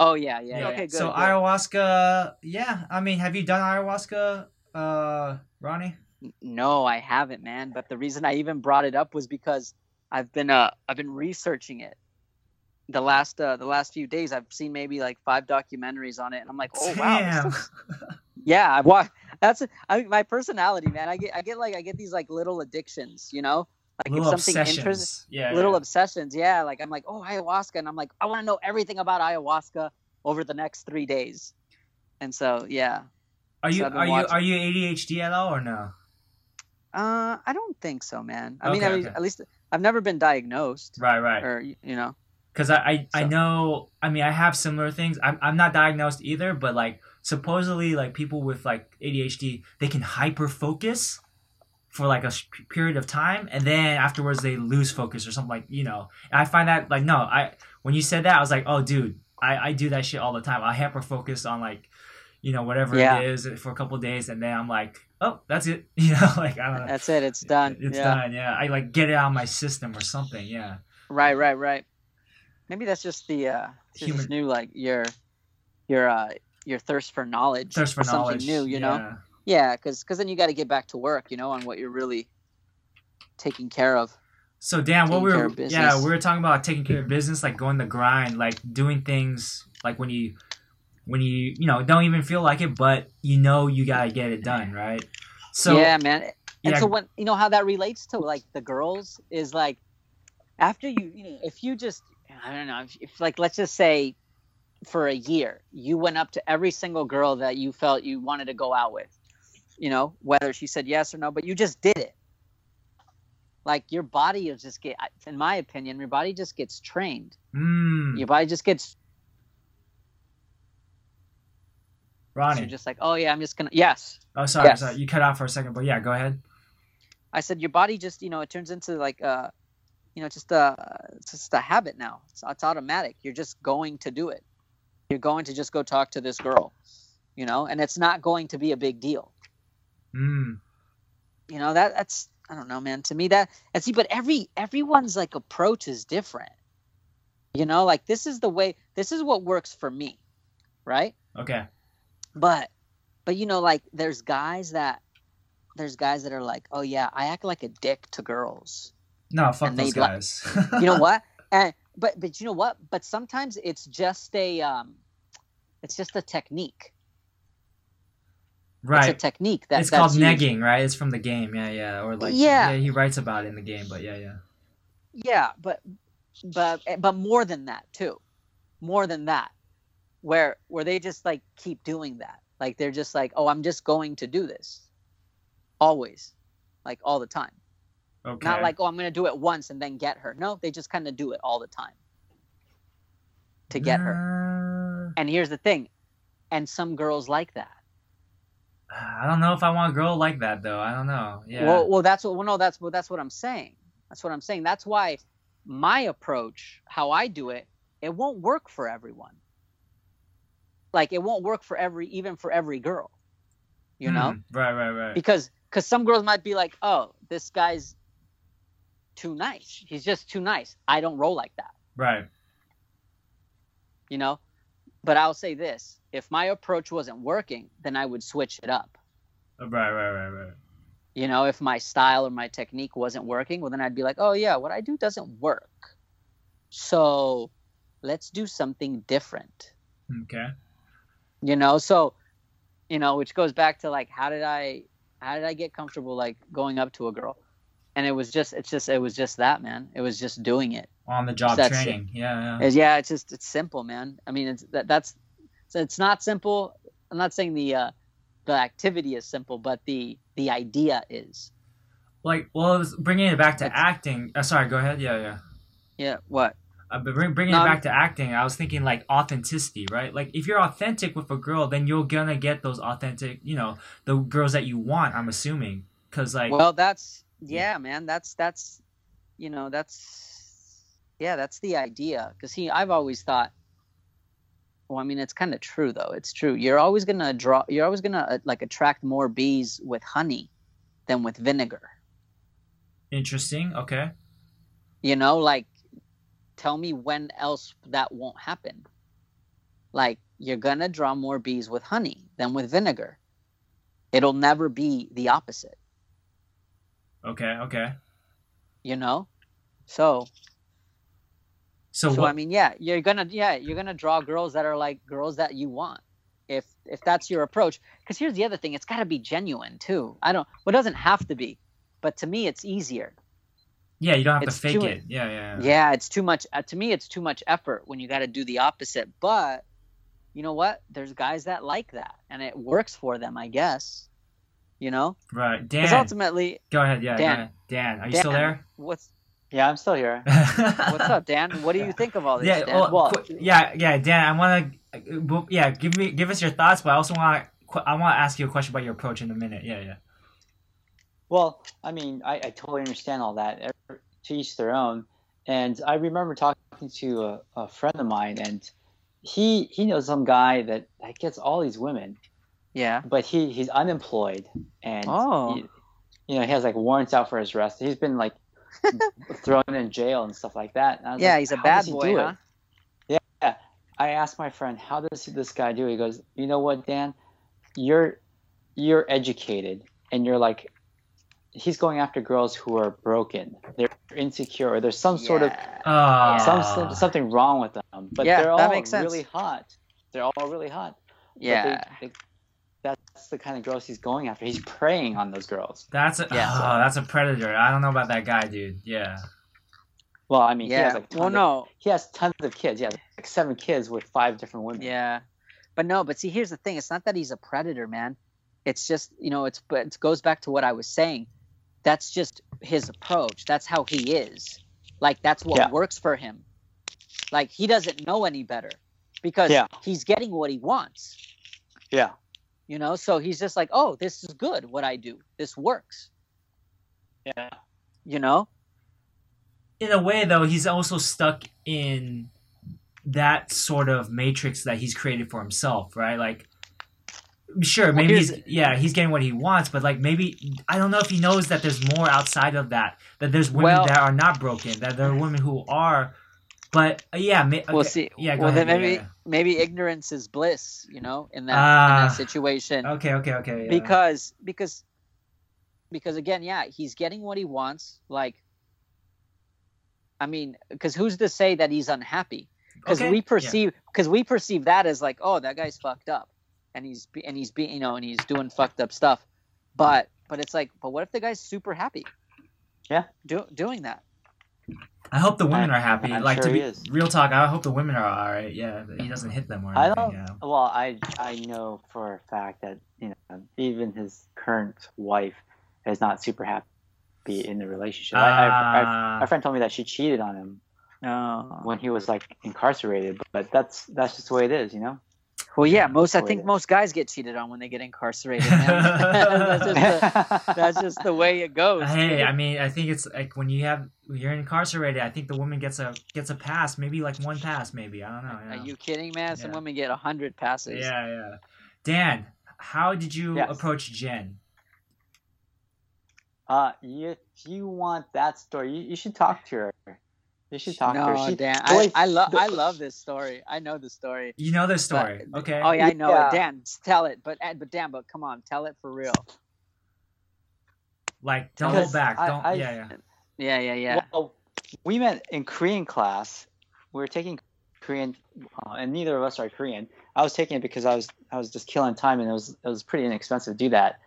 Oh yeah, yeah. Yeah. Okay, good. so good. ayahuasca, yeah. I mean, have you done ayahuasca, uh, Ronnie? No, I haven't, man. But the reason I even brought it up was because I've been uh I've been researching it the last uh, the last few days I've seen maybe like five documentaries on it, and I'm like, oh wow, this Damn. looks- *laughs* yeah, I've watched. That's I, mean, my personality, man. I get I get like I get these like little addictions, you know, like Little if something interests. Yeah. little yeah. obsessions. Yeah, like I'm like, oh ayahuasca, and I'm like, I want to know everything about ayahuasca over the next three days, and so yeah, Are you so are you are you ADHD at all or no? uh, I don't think so, man. I mean, Okay, I mean, okay. at least I've never been diagnosed, Right, right. or you know, Because I, I, I know, I mean, I have similar things. I'm, I'm not diagnosed either, but like supposedly, like people with like ADHD, they can hyper focus for like a sh- period of time, and then afterwards they lose focus or something like you know. And I find that like no, I when you said that, I was like, oh, dude, I, I do that shit all the time. I hyper focus on like, you know, whatever Yeah. it is for a couple of days, and then I'm like, oh, that's it. *laughs* You know, like I don't know. that's it. It's done. It's yeah. done. Yeah, I like get it out of my system or something. Yeah. Right, right, right. Maybe that's just the uh Human- new like your your uh your thirst for knowledge. Thirst for something knowledge. new, you know. Yeah. Yeah, because then you got to get back to work, you know, on what you're really taking care of. So Dan, what we were yeah we were talking about taking care of business, like going the grind, like doing things like when you when you you know don't even feel like it, but you know you gotta get it done, right? So yeah, man. And yeah. so when you know how that relates to like the girls is like after you you know if you just I don't know if, if like let's just say for a year you went up to every single girl that you felt you wanted to go out with, you know whether she said yes or no, but you just did it. Like your body is just get in my opinion your body just gets trained. mm, Your body just gets Ronnie. you're just like oh yeah I'm just gonna yes oh sorry, yes. sorry, you cut out for a second, but yeah, go ahead. I said your body just you know it turns into like uh you know just a it's just a habit now. It's, it's automatic. You're just going to do it. You're going to just go talk to this girl, you know, and it's not going to be a big deal. Mm, You know that that's I don't know, man. To me that and see, but every everyone's like approach is different. You know, like this is the way. This is what works for me, right? okay. but but you know like there's guys that there's guys that are like oh yeah i act like a dick to girls No, fuck And those guys. you know what *laughs* and but but you know what but sometimes it's just a um it's just a technique right. it's a technique that it's called used. negging, right? It's from the game. Yeah, yeah. Or like Yeah. he writes about it in the game, but yeah, yeah. yeah but but but more than that too more than that where where they just like keep doing that like they're just like oh i'm just going to do this always like all the time Okay. Not like, oh, I'm going to do it once and then get her. No, they just kind of do it all the time to get her. her. And here's the thing. And some girls like that. I don't know if I want a girl like that though. I don't know. Yeah. Well, well, that's what, well, no, that's what, that's what I'm saying. That's what I'm saying. That's why my approach, how I do it, it won't work for everyone. Like it won't work for every, even for every girl, you know? Hmm, Right, right, right. because because some girls might be like, oh, this guy's too nice. He's just too nice. I don't roll like that. right. you know but i'll say this if my approach wasn't working then i would switch it up uh, Right, right, right, right. you know if my style or my technique wasn't working well then i'd be like oh yeah what i do doesn't work so let's do something different Okay. you know so you know which goes back to like how did i how did i get comfortable like going up to a girl and it was just it's just it was just that man it was just doing it On the job training. Yeah, yeah. Is- yeah it's just it's simple man i mean it's that that's so it's not simple i'm not saying the uh the activity is simple but the the idea is Like, well, it's- bringing it back to It's- acting. Uh, sorry, go ahead. Yeah, yeah. yeah what Uh, but bring, bringing No, it back to acting, I was thinking like authenticity, right? Like if you're authentic with a girl, then you're gonna get those authentic, you know, the girls that you want. I'm assuming, because like, well that's yeah. Man that's that's you know that's yeah that's the idea because he i've always thought well i mean it's kind of true though it's true. You're always gonna draw you're always gonna uh, like attract more bees with honey than with vinegar. Interesting. Okay. you know like tell me when else that won't happen. Like you're gonna draw more bees with honey than with vinegar. It'll never be the opposite Okay. Okay. you know so So, So what, I mean, yeah, you're gonna yeah you're gonna draw girls that are like girls that you want. If if that's your approach, because here's the other thing, it's got to be genuine too. I don't. Well, it doesn't have to be, but to me, it's easier. yeah, you don't have it's to fake too- it. Yeah, yeah. Yeah, it's too much. Uh, to me, it's too much effort when you got to do the opposite. But you know what? There's guys that like that, and it works for them, I guess. You know, Right, because Dan. ultimately, Go ahead. Yeah, Dan. ahead. Dan, are you still there? what's Yeah, I'm still here. *laughs* what's up, Dan? What do you think of all this? Yeah, Dan? well, Well- qu- yeah, yeah, Dan. I want to, yeah, give me, give us your thoughts, but I also want to, I want to ask you a question about your approach in a minute. Yeah, yeah. Well, I mean, I, I totally understand all that. To each their own. And I remember talking to a, a friend of mine, and he he knows some guy that, that gets all these women, yeah. but he he's unemployed, and Oh. he, you know he has like warrants out for his arrest. He's been like *laughs* thrown in jail and stuff like that. And I was Yeah, like, he's a bad he boy, do it?" huh? Yeah. I asked my friend, "How does this guy do?" He goes, "You know what, Dan? You're you're educated, and you're like." He's going after girls who are broken. They're insecure, or there's some sort of Uh, some something wrong with them. But Yeah, they're that all makes sense. really hot. They're all really hot. But they- Yeah. they- that's the kind of girls he's going after. He's preying on those girls. That's a, Yeah. oh, that's a predator. I don't know about that guy, dude. Yeah. Well, I mean, he has Yeah. like Well, of, no. he has tons of kids. He has like seven kids with five different women. Yeah. But no, but see, here's the thing. It's not that he's a predator, man. It's just, you know, it's but it goes back to what I was saying. That's just his approach. That's how he is. Like that's what Yeah. works for him. Like he doesn't know any better because Yeah. he's getting what he wants. Yeah. You know, so he's just like, "Oh, this is good what I do. This works." Yeah. You know? In a way, though, he's also stuck in that sort of matrix that he's created for himself, right? Like, sure, maybe he's yeah, he's getting what he wants, but like maybe I don't know if he knows that there's more outside of that. That there's women Well- that are not broken. That there are women who are. But uh, yeah, ma- We'll see. Yeah, go well, ahead. then maybe yeah, maybe ignorance is bliss, you know, in that in Ah. that situation. Okay, okay, okay. Yeah. because because because again yeah he's getting what he wants like i mean because who's to say that he's unhappy because Okay, we perceive because we perceive that as like oh that guy's fucked up and he's and he's being you know and he's doing fucked up stuff but but it's like but what if the guy's super happy Yeah. do, doing that I hope the women I- are happy. I'm like sure to he be is. real talk, I hope the women are all right. Yeah, he doesn't hit them or I anything. don't. Yeah. Well, I I know for a fact that you know even his current wife is not super happy in the relationship. I, I, I, ah. my friend told me that she cheated on him oh when he was like incarcerated, but that's that's just the way it is, you know. Well yeah most i think most guys get cheated on when they get incarcerated *laughs* that's, just the, that's just the way it goes Hey, I mean, I think it's like when you have when you're incarcerated. I think the woman gets a gets a pass, maybe like one pass, maybe I don't know. Are you kidding, man? Some Yeah. women get a hundred passes. Yeah, yeah. Dan, how did you Yes. approach Jen? Uh, if you want that story, you, you should talk to her. You should talk to No, her. She, Dan, the I, I love the- I love this story. I know the story. You know the story, But- okay? Oh yeah, I know Yeah. it. Dan, tell it. But uh, but Dan, but come on, tell it for real. Like, don't Because hold back. I- Don't. I- yeah, yeah. Yeah, yeah, yeah. Well, we met in Korean class. We were taking Korean, uh, and neither of us are Korean. I was taking it because I was I was just killing time, and it was it was pretty inexpensive to do that.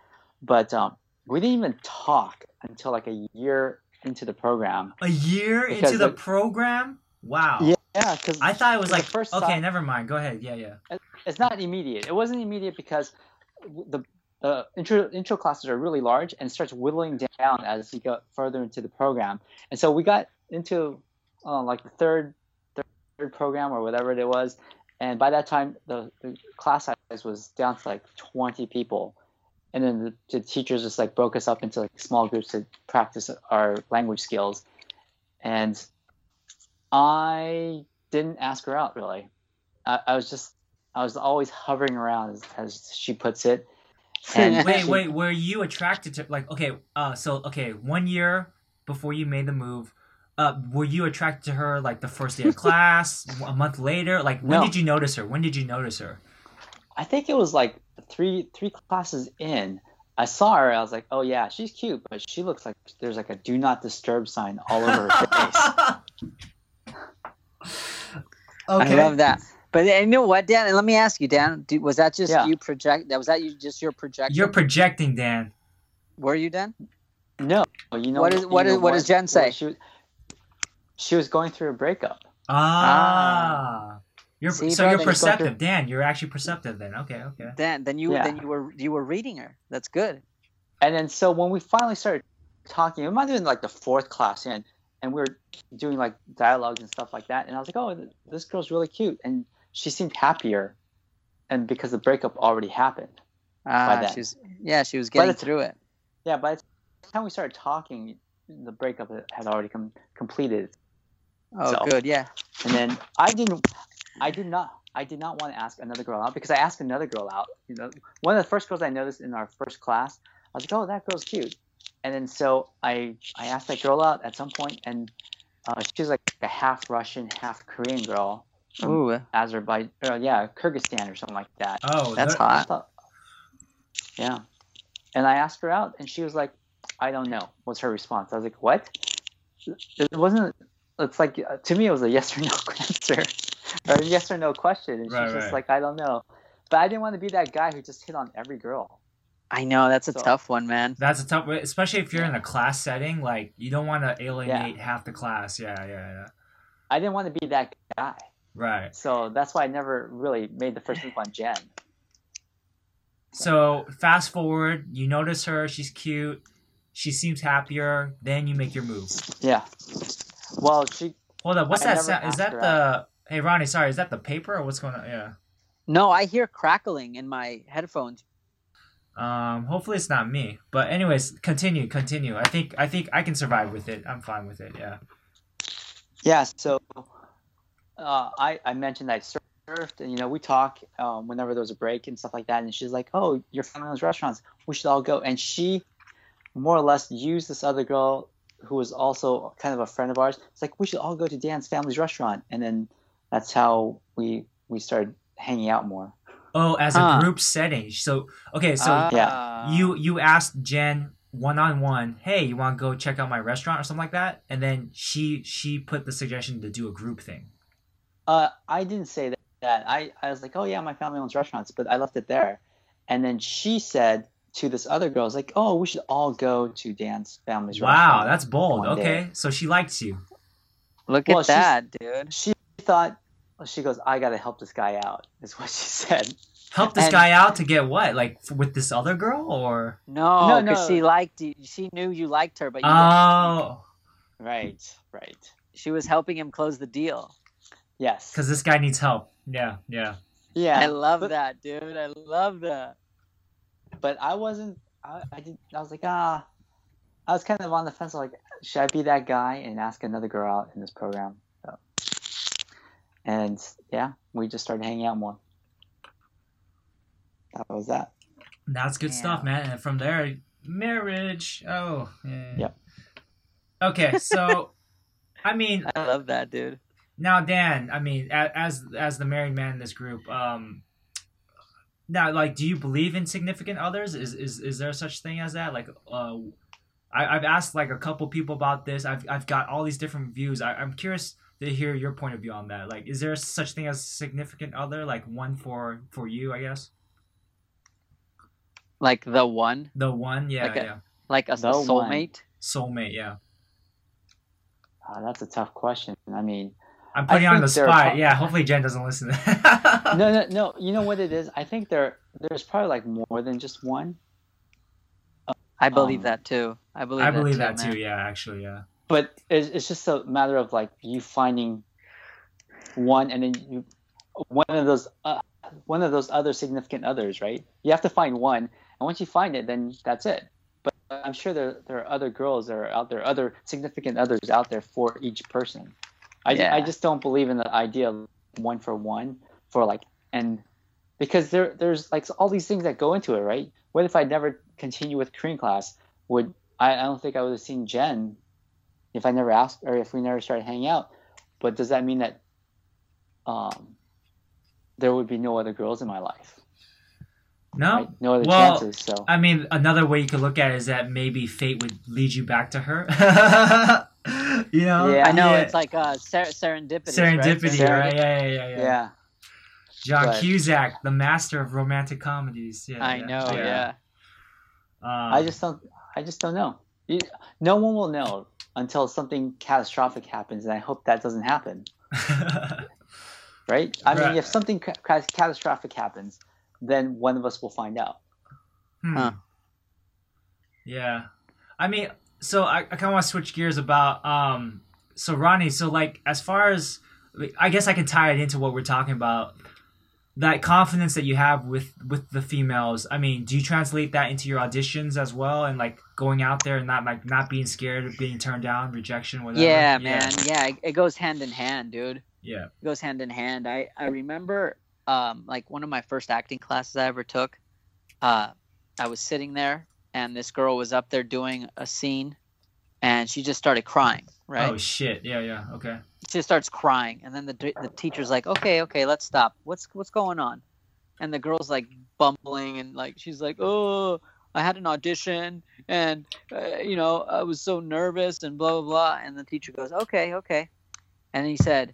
But um, we didn't even talk until like a year into the program. A year into the the- program. Wow. Yeah, because I thought it was like first okay, time- never mind. Go ahead. Yeah, yeah. it's not immediate. It wasn't immediate because the the intro intro classes are really large and it starts whittling down as you go further into the program. And so we got into uh, like the third third program or whatever it was, and by that time the, the class size was down to like 20 people. And then the, the teachers just like broke us up into like small groups to practice our language skills. And I didn't ask her out really. I, I was just I was always hovering around, as, as she puts it. *laughs* And Wait, she- wait. Were you attracted to like okay? Uh, so okay, one year before you made the move, uh, were you attracted to her like the first day of *laughs* class, a month later? Like when No. did you notice her? When did you notice her? I think it was like three three classes in. I saw her. I was like, oh yeah, she's cute, but she looks like there's like a do not disturb sign all over her face. *laughs* Okay. I love that. But you know what, Dan? Let me ask you, Dan. Do, was that just Yeah. you project? That was that you just your projection? You're projecting, Dan. Were you Dan? No, you know What is- you what know what does Jen say? She, was- she was going through a breakup. Ah. You're See, so bro, you're then you perceptive, Dan. You're actually perceptive then. Okay, okay. Dan, then you Yeah. then you were you were reading her. That's good. And then so when we finally started talking, it might have been like the fourth class in, and we were doing like dialogues and stuff like that. And I was like, oh, this girl's really cute, and she seemed happier, and because the breakup already happened. Ah, then. she yeah, she was By the getting through it. Yeah, by the time we started talking, the breakup had already come completed. Oh, So- good. Yeah. And then I didn't, I did not, I did not want to ask another girl out because I asked another girl out. You know, one of the first girls I noticed in our first class, I was like, oh, that girl's cute. And then so I, I asked that girl out at some point, and uh, she was like a half Russian, half Korean girl from Ooh, Azerbaijan, uh, yeah, Kyrgyzstan or something like that. Oh, that's the- hot. thought, yeah. And I asked her out, and she was like, I don't know. Was her response? I was like, what? It wasn't. It's like uh, to me, it was a yes or no *laughs* answer, *laughs* or a yes or no question, and Right, she's just right. like, I don't know. But I didn't want to be that guy who just hit on every girl. I know that's a So- tough one, man. That's a tough, especially if you're in a class setting. Like you don't want to alienate half the class. Yeah, yeah, yeah. I didn't want to be that guy, Right. so that's why I never really made the first move on Jen. So fast forward, you notice her. She's cute. She seems happier. Then you make your move. Yeah. Well, she. Hold up. What's I that sound? Is that her the? Hey Ronnie, sorry. Is that the paper or what's going on? Yeah. No, I hear crackling in my headphones. Um. Hopefully it's not me. But anyways, continue. Continue. I think. I think I can survive with it. I'm fine with it. Yeah. Yeah. So, uh, I I mentioned I surfed, and you know we talk um, whenever there was a break and stuff like that, and she's like, "Oh, your family owns restaurants. We should all go." And she more or less used this other girl who was also kind of a friend of ours. It's like we should all go to Dan's family's restaurant, and then that's how we we started hanging out more. Oh, as Huh. a group setting. So okay. So Ah. yeah. you you asked Jen one on one, hey, you want to go check out my restaurant or something like that, and then she she put the suggestion to do a group thing. Uh, I didn't say that. that. I, I was like, oh yeah, my family owns restaurants, but I left it there. And then she said to this other girl, I was like, oh, we should all go to Dan's family's Wow, restaurant. that's bold. Okay, day. so she likes you. Look Well, at that, dude. She thought, she goes, I got to help this guy out, is what she *laughs* said. Help this And- guy out to get what? Like f- with this other girl or? No, No, because no. she liked you. She knew you liked her, but you didn't. Oh, Right, right. she was helping him close the deal. Yes. because this guy needs help. Yeah, yeah. yeah, I love but, that, dude. I love that. But I wasn't, I, I, didn't, I was like, ah, I was kind of on the fence, like, should I be that guy and ask another girl out in this program? So, and yeah, we just started hanging out more. That was that. That's good Damn. stuff, man. And from there, marriage. Oh, yeah. Yep. Okay, so, I mean, *laughs* I love that, dude. now Dan, I mean, as as the married man in this group, um, now like, do you believe in significant others? Is is is there such thing as that? Like, uh, I, I've asked like a couple people about this. I've I've got all these different views. I, I'm curious to hear your point of view on that. Like, is there such thing as significant other? Like one for for you, I guess. Like the one, The one, yeah, Like a- yeah. like a The one. soulmate. Soulmate, yeah. Uh, that's a tough question. I mean, I'm putting you on the there spot. pro- yeah, hopefully Jen doesn't listen. *laughs* no, no, no. *laughs* You know what it is? I think there, there's probably like more than just one. I believe Um, that too. I believe. I believe that that too. too. Yeah, actually, yeah. But it's, it's just a matter of like you finding one, and then you one of those uh, one of those other significant others, right? You have to find one, and once you find it, then that's it. But I'm sure there there are other girls that are out there, other significant others out there for each person. I, Yeah. I just don't believe in the idea of one for one for like and because there there's like all these things that go into it, right? What if I never continue with Korean class? Would I, I don't think I would have seen Jen if I never asked or if we never started hanging out. But does that mean that um, there would be no other girls in my life? No, Right? No other Well, chances. So I mean, another way you could look at it is that maybe fate would lead you back to her. *laughs* You know? Yeah. I know Yeah. it's like uh, ser- serendipity. Right? serendipity, Serendip- right? Yeah, yeah, yeah, yeah. Yeah. John But- Cusack, the master of romantic comedies. Yeah, I yeah, know. Yeah. Um, I just don't. I just don't know. You, no one will know until something catastrophic happens, and I hope that doesn't happen. *laughs* Right? I Right. mean, if something ca- ca- catastrophic happens, then one of us will find out. Hmm. Huh. Yeah. I mean, so I, I kind of want to switch gears about um so Ronnie, so like as far as I guess I can tie it into what we're talking about. That confidence that you have with with the females. I mean, do you translate that into your auditions as well and like going out there and not like not being scared of being turned down, rejection, whatever? Yeah, man. Yeah, it, it goes hand in hand, dude. Yeah. It goes hand in hand. I I remember um like one of my first acting classes I ever took. Uh, I was sitting there and this girl was up there doing a scene, and she just started crying. Right. Oh shit. Yeah, yeah. Okay. She starts crying and then the the teacher's like okay okay let's stop. What's what's going on? And the girl's like bumbling and like she's like oh i had an audition and uh, you know i was so nervous and blah blah blah. And the teacher goes okay okay. And he said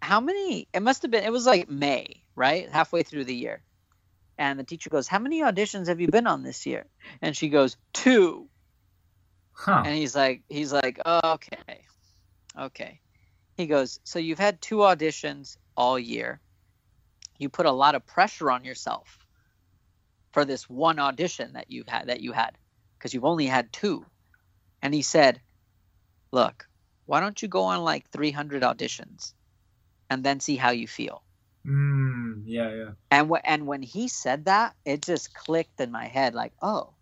how many it must have been it was like may right? Halfway through the year. And the teacher goes how many auditions have you been on this year? And she goes two. Huh. and he's like, he's like, oh, okay, okay. He goes, so you've had two auditions all year. You put a lot of pressure on yourself for this one audition that you've had that you had because you've only had two. And he said, look, why don't you go on like 300 auditions and then see how you feel. Mm, yeah, yeah. And wh- and when he said that, it just clicked in my head like, oh,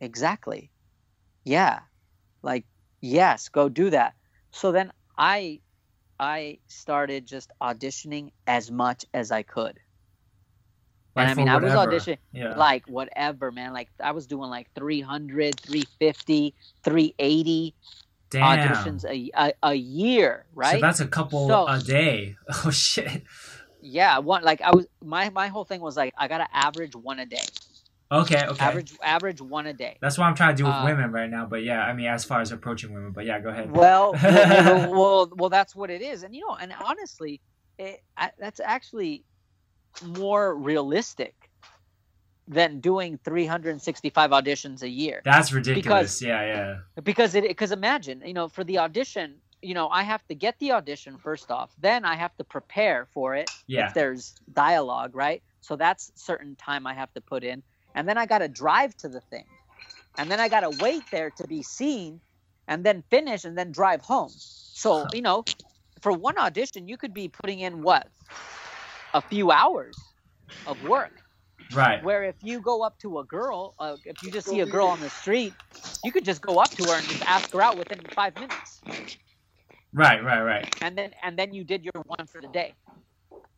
exactly. Yeah. Like, yes, go do that. So then I I started just auditioning as much as I could. Like and I mean, I was auditioning Yeah. like whatever, man. Like I was doing like 300, 350, 380 Damn. auditions a, a, a year, right? So that's a couple So- a day. *laughs* Oh shit. yeah, one like I was my my whole thing was like I got to average one a day. Okay, okay. Average average one a day. That's what I'm trying to do with Uh, women right now. But yeah, I mean, as far as approaching women. But yeah, go ahead. Well, *laughs* well, well, well, that's what it is, and you know, and honestly, it, I, that's actually more realistic than doing 365 auditions a year. That's ridiculous. Because, yeah, yeah. Because it, because imagine, you know, for the audition, you know, I have to get the audition first off, then I have to prepare for it. Yeah. If there's dialogue, right? So that's certain time I have to put in, and then I got to drive to the thing, and then I got to wait there to be seen, and then finish, and then drive home. So you know, for one audition, you could be putting in what a few hours of work. Right. Where if you go up to a girl, uh, if you just see a girl on the street, you could just go up to her and just ask her out within five minutes, Right, right, right. and then and then you did your one for the day.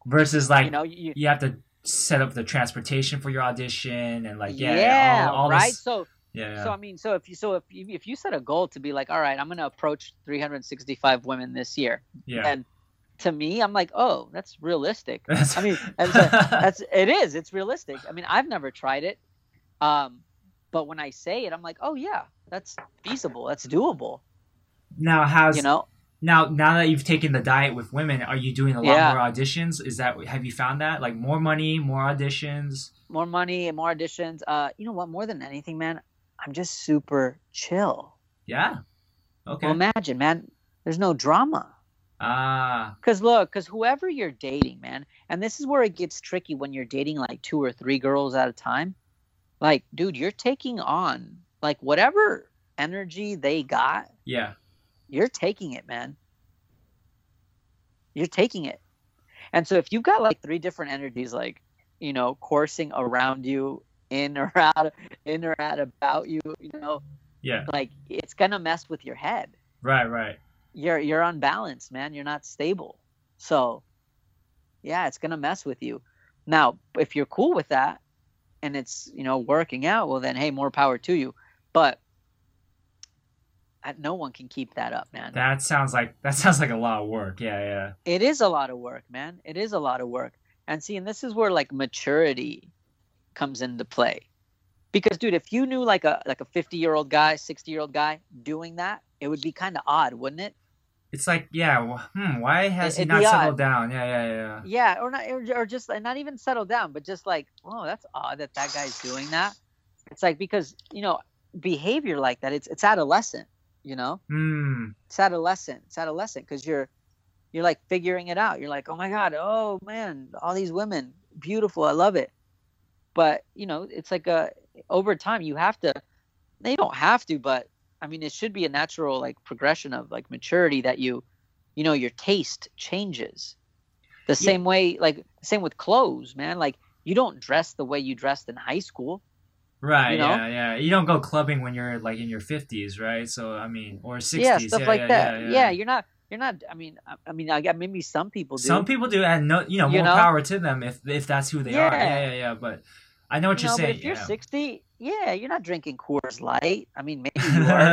Versus like You know, you, you have to set up the transportation for your audition and like yeah, yeah, all, all right. This, So yeah, yeah. so I mean, so if you so if you if you set a goal to be like, all right, I'm gonna approach 365 women this year, yeah. and to me, I'm like, oh, that's realistic. *laughs* That's- I mean, *laughs* and so that's it is. It's realistic. I mean, I've never tried it, um, but when I say it, I'm like, oh yeah, that's feasible. That's doable. now how's You know, now now that you've taken the diet with women, are you doing a lot Yeah. more auditions? Is that have you found that like more money, more auditions? more money and more auditions. Uh, you know what? More than anything, man, I'm just super chill. Yeah. Okay. Well, imagine, man, there's no drama. Ah, Cause look, cause whoever you're dating, man, and this is where it gets tricky when you're dating like two or three girls at a time. Like, dude, you're taking on like whatever energy they got, yeah. You're taking it, man. You're taking it. And so if you've got like three different energies, like, you know, coursing around you, in or *laughs* out, in or out about you, you know, Yeah. like it's gonna mess with your head. Right, right. you're you're unbalanced, man. You're not stable. So, yeah, it's gonna mess with you. Now, if you're cool with that, and it's you know working out, well then, hey, more power to you. But no one can keep that up, man. That sounds like that sounds like a lot of work. Yeah, yeah. it is a lot of work, man. It is a lot of work. And see, and this is where like maturity comes into play. Because dude, if you knew like a like a 50-year-old guy, 60-year-old guy doing that, it would be kind of odd, wouldn't it? it's like yeah, wh- hmm, why has It- he not settled odd. down? Yeah, yeah, yeah. yeah or not or, or just not even settled down but just like oh that's odd that that guy's doing that it's like because you know behavior like that it's it's adolescent you know? Hmm. it's adolescent it's adolescent because you're you're like figuring it out. You're like oh my god oh man all these women beautiful i love it. But you know it's like a over time you have to they don't have to but i mean it should be a natural like progression of like maturity that you you know your taste changes. The same way like same with clothes man. Like you don't dress the way you dressed in high school Right. You know? Yeah, yeah. You don't go clubbing when you're like in your fifties, right? So I mean, or sixties. yeah stuff like yeah, that Yeah, yeah, you're not you're not i mean i, I mean i got maybe some people do Some people do, and no, you know, You more know? power to them if if that's who they are. Yeah. Yeah, yeah, yeah. But I know what you you're know, saying. but if you're yeah. 60, yeah, you're not drinking Coors Light. I mean, *laughs* maybe you are.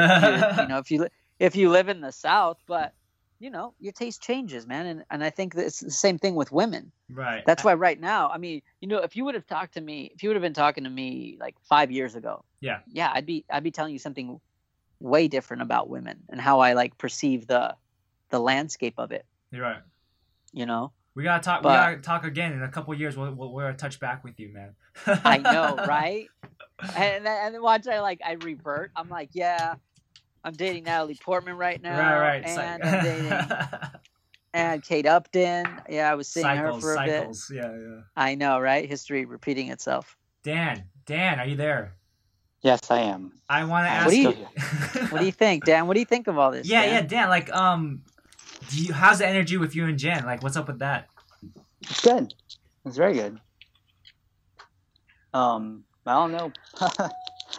you're- know, if you if you live in the South, but you know, your taste changes, man. And and I think that it's the same thing with women. right. That's why right now, I mean, you know, if you would have talked to me, if you would have been talking to me like five years ago, Yeah. yeah, I'd be I'd be telling you something way different about women and how I like perceive the the landscape of it. You're right. You know, We gotta talk. But- we gotta talk again in a couple years. We'll, we'll we'll touch back with you, man. I know, *laughs* right? and then, and then watch I like I revert. I'm like, yeah, I'm dating Natalie Portman right *laughs* now, right, right. And like- I'm dating *laughs* and Kate Upton. Yeah, I was seeing her for a cycles. Yeah, yeah. bit. I know, right? History repeating itself. Dan, Dan, are you there? Yes, I am. I want to ask What do you. you- What do you think, Dan? What do you think of all this? yeah, Dan? yeah, Dan. Like, um, do you, how's the energy with you and Jen? Like, what's up with that? It's good. It's very good. Um, I don't know. *laughs*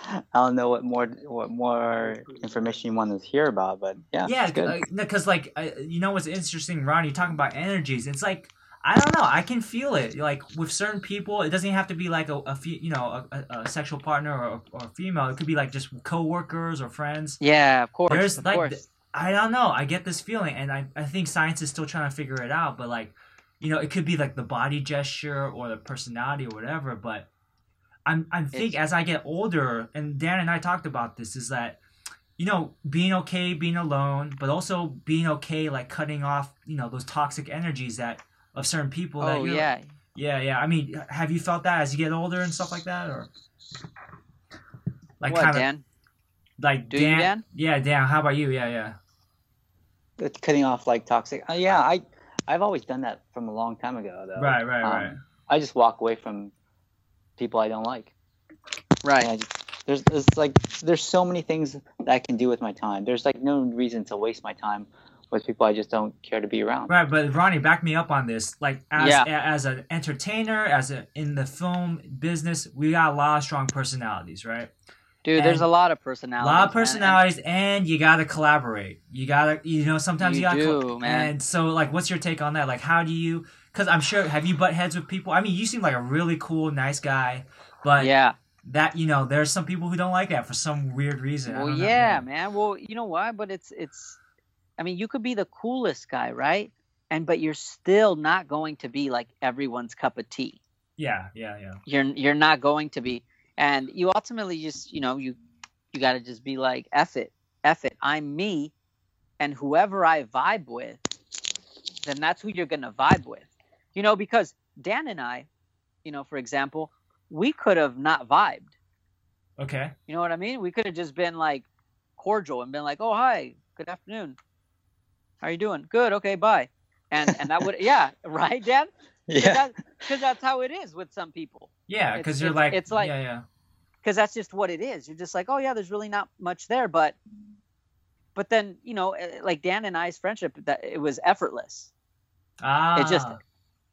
I don't know what more what more information you want to hear about, but yeah, yeah, because like uh, you know what's interesting, Ron? You're talking about energies. It's like I don't know. I can feel it. Like with certain people, it doesn't have to be like a, a fe- you know a, a, a sexual partner or, or female. It could be like just coworkers or friends. Yeah, of course. There's of like course. I don't know. I get this feeling, and I I think science is still trying to figure it out. But like, you know, it could be like the body gesture or the personality or whatever. But I'm I'm think as I get older, and Dan and I talked about this, is that you know being okay being alone, but also being okay like cutting off you know those toxic energies that of certain people that oh you're yeah, yeah yeah. I mean, have you felt that as you get older and stuff like that, or like what, kind of Dan? like Do you, Dan? Dan? Yeah, Dan. How about you? Yeah, yeah. It's cutting off like toxic. Uh, yeah, I I've always done that from a long time ago though. Right, right, Um, right. I just walk away from people I don't like. Right. And I just, there's there's like there's so many things that I can do with my time. There's like no reason to waste my time with people I just don't care to be around. Right, but Ronnie, back me up on this. Like as Yeah. a, as an entertainer, as a in the film business, we got a lot of strong personalities, right? Dude, there's a lot of personalities. A lot of man, and- personalities, and you gotta collaborate. You gotta, you know, sometimes you, You gotta. do, man. And so, like, what's your take on that? Like, how do you? Because I'm sure, have you butt heads with people? I mean, you seem like a really cool, nice guy, but yeah. that you know, there's some people who don't like that for some weird reason. Well, don't know. yeah, man. Well, you know why? But it's it's. I mean, you could be the coolest guy, right? And but you're still not going to be like everyone's cup of tea. yeah, yeah, yeah. You're you're not going to be, and you ultimately just you know you you got to just be like F it, F it. I'm me, and whoever I vibe with, then that's who you're gonna vibe with. You know, because Dan and I, you know, for example, we could have not vibed. Okay. You know what I mean? We could have just been like cordial and been like, "Oh, hi, good afternoon. How are you doing? Good. Okay, bye." And and that would yeah, *laughs* right, Dan? Yeah. Because that's how it is with some people. Yeah, because you're it's- like, it's like- yeah, yeah. Because that's just what it is. You're just like, "Oh yeah, there's really not much there," but but then you know, eh, like Dan and I's friendship, that it was effortless. Ah, It just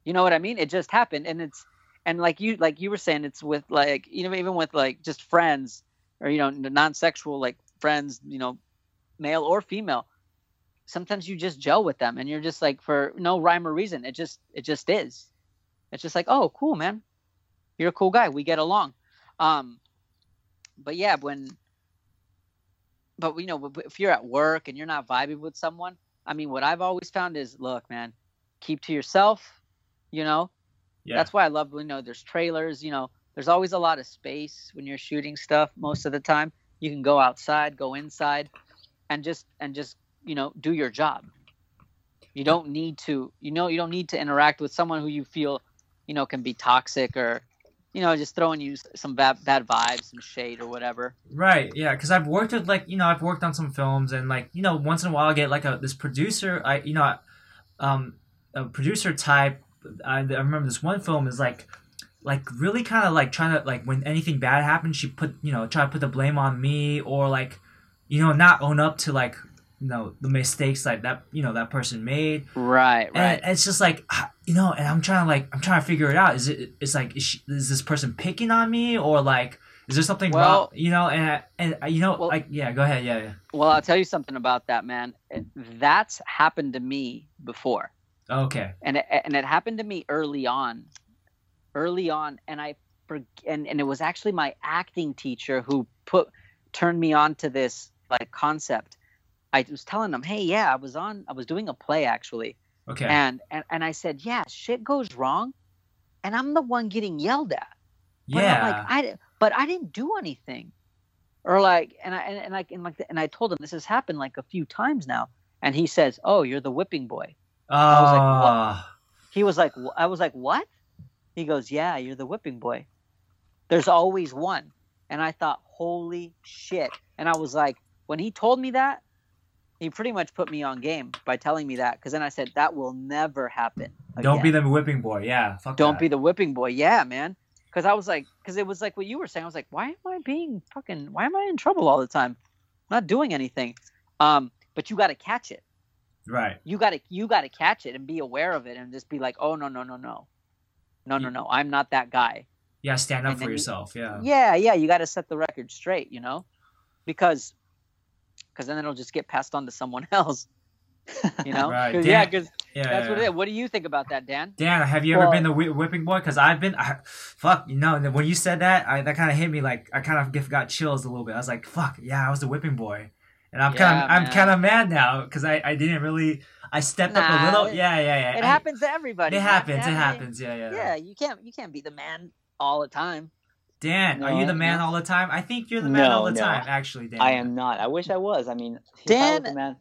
you know what I mean? It just happened, and it's and like you like you were saying, it's with like you know even with like just friends or you know non-sexual like friends, you know, male or female. Sometimes you just gel with them, and you're just like for no rhyme or reason. It just it just is. It's just like oh cool man, you're a cool guy. We get along. Um, but yeah, when but you know if you're at work and you're not vibing with someone, I mean, what I've always found is look, man, keep to yourself. You know, yeah. that's why I love you know there's trailers. You know, there's always a lot of space when you're shooting stuff. Most of the time, you can go outside, go inside, and just and just you know do your job. You don't need to. You know, you don't need to interact with someone who you feel, you know, can be toxic or, you know, just throwing you some bad bad vibes, some shade or whatever. Right, yeah, because I've worked with like you know I've worked on some films and like you know once in a while I get like a this producer I you know um a producer type I, I remember this one film is like like really kind of like trying to like when anything bad happens she put you know try to put the blame on me or like you know not own up to like you know the mistakes like that you know that person made Right, right. and it's just like ah, you know and i'm trying to like i'm trying to figure it out is it it's like is, she, is this person picking on me or like is there something wrong you know and I- and I- you know Well- like yeah go ahead yeah, yeah Well, I'll tell you something about that, man. That's happened to me before. Okay. And it, and it happened to me early on early on and i and, and it was actually my acting teacher who put turned me on to this like concept. I was telling them hey yeah i was on i was doing a play actually. Okay. And, and and i said yeah shit goes wrong and i'm the one getting yelled at. But I'm yeah. Like i but i didn't do anything. Or like and i and, and like and like and i told him this has happened like a few times now. And he says oh you're the whipping boy oh was like, what? he was like i was like what? He goes yeah you're the whipping boy. There's always one. And i thought holy shit. And i was like when he told me that he pretty much put me on game by telling me that. Because then i said that will never happen don't be the whipping boy. Yeah fuck don't that. be the whipping boy. Yeah man. Because i was like because it was like what you were saying. I was like why am i being fucking why am i in trouble all the time? I'm not doing anything. Um but you got to catch it right you got to you got to catch it and be aware of it and just be like oh no no no no no no no i'm not that guy yeah stand up And for then you- yourself yeah yeah yeah you got to set the record straight you know because because then it'll just get passed on to someone *laughs* else you know Right. *laughs* 'Cause- Dan- yeah because yeah that's yeah. what it is what do you think about that dan Dan, have you ever Well- been the whipping boy? Because I've been. I, fuck, you know, when you said that, I, that kind of hit me. Like I kind of got chills a little bit. I was like, fuck, yeah, I was the whipping boy, and I'm kind Yeah, of, I'm kind of mad now because I, I didn't really, I stepped up a little. it- Yeah, yeah, yeah. it I- happens to everybody It man. happens. It happens. Yeah, yeah. yeah you can't you can't be the man all the time Dan, are you the man no. all the time? I think you're the man No, all the no. time. Actually, Dan. I am not. I wish I was. I mean, if I Dan- was a man,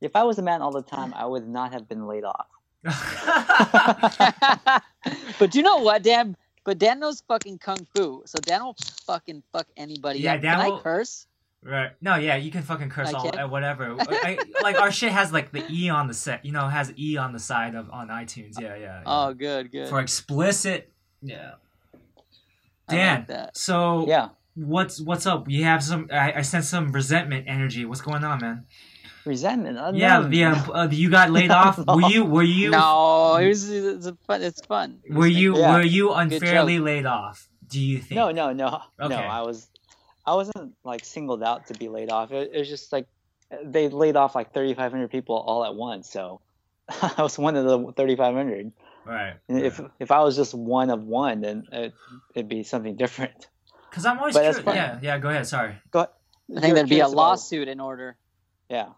if I was a man all the time, I would not have been laid off. *laughs* *laughs* but you know what, Dan? But Dan knows fucking kung fu, so Dan will fucking fuck anybody Yeah, up. Dan Can will- I curse? Right. No, yeah, you can fucking curse I all can? uh, whatever. *laughs* I, like our shit has like the E on the set, you know, has E on the side of on iTunes. Yeah, yeah. yeah. Oh, good, good. For explicit. Yeah. I Dan, like that. so Yeah, what's what's up? You have some. I, I sense some resentment energy. What's going on, man? resentment. Uh, Yeah, no. the um, *laughs* uh, you got laid off. Were you were you No, it was, it's fun. It's fun. were you Yeah. were you unfairly laid off? Do you think? No, no, no, Okay. no. I was, I wasn't like singled out to be laid off. It, it was just like they laid off like 3,500 people all at once. So *laughs* I was one of the 3,500. Right. And If if I was just one of one, then it, it'd be something different. Because I'm always But that's curious. fine. Yeah, yeah. Go ahead. Sorry. Go ahead. I think there'd be a lawsuit in order. Yeah.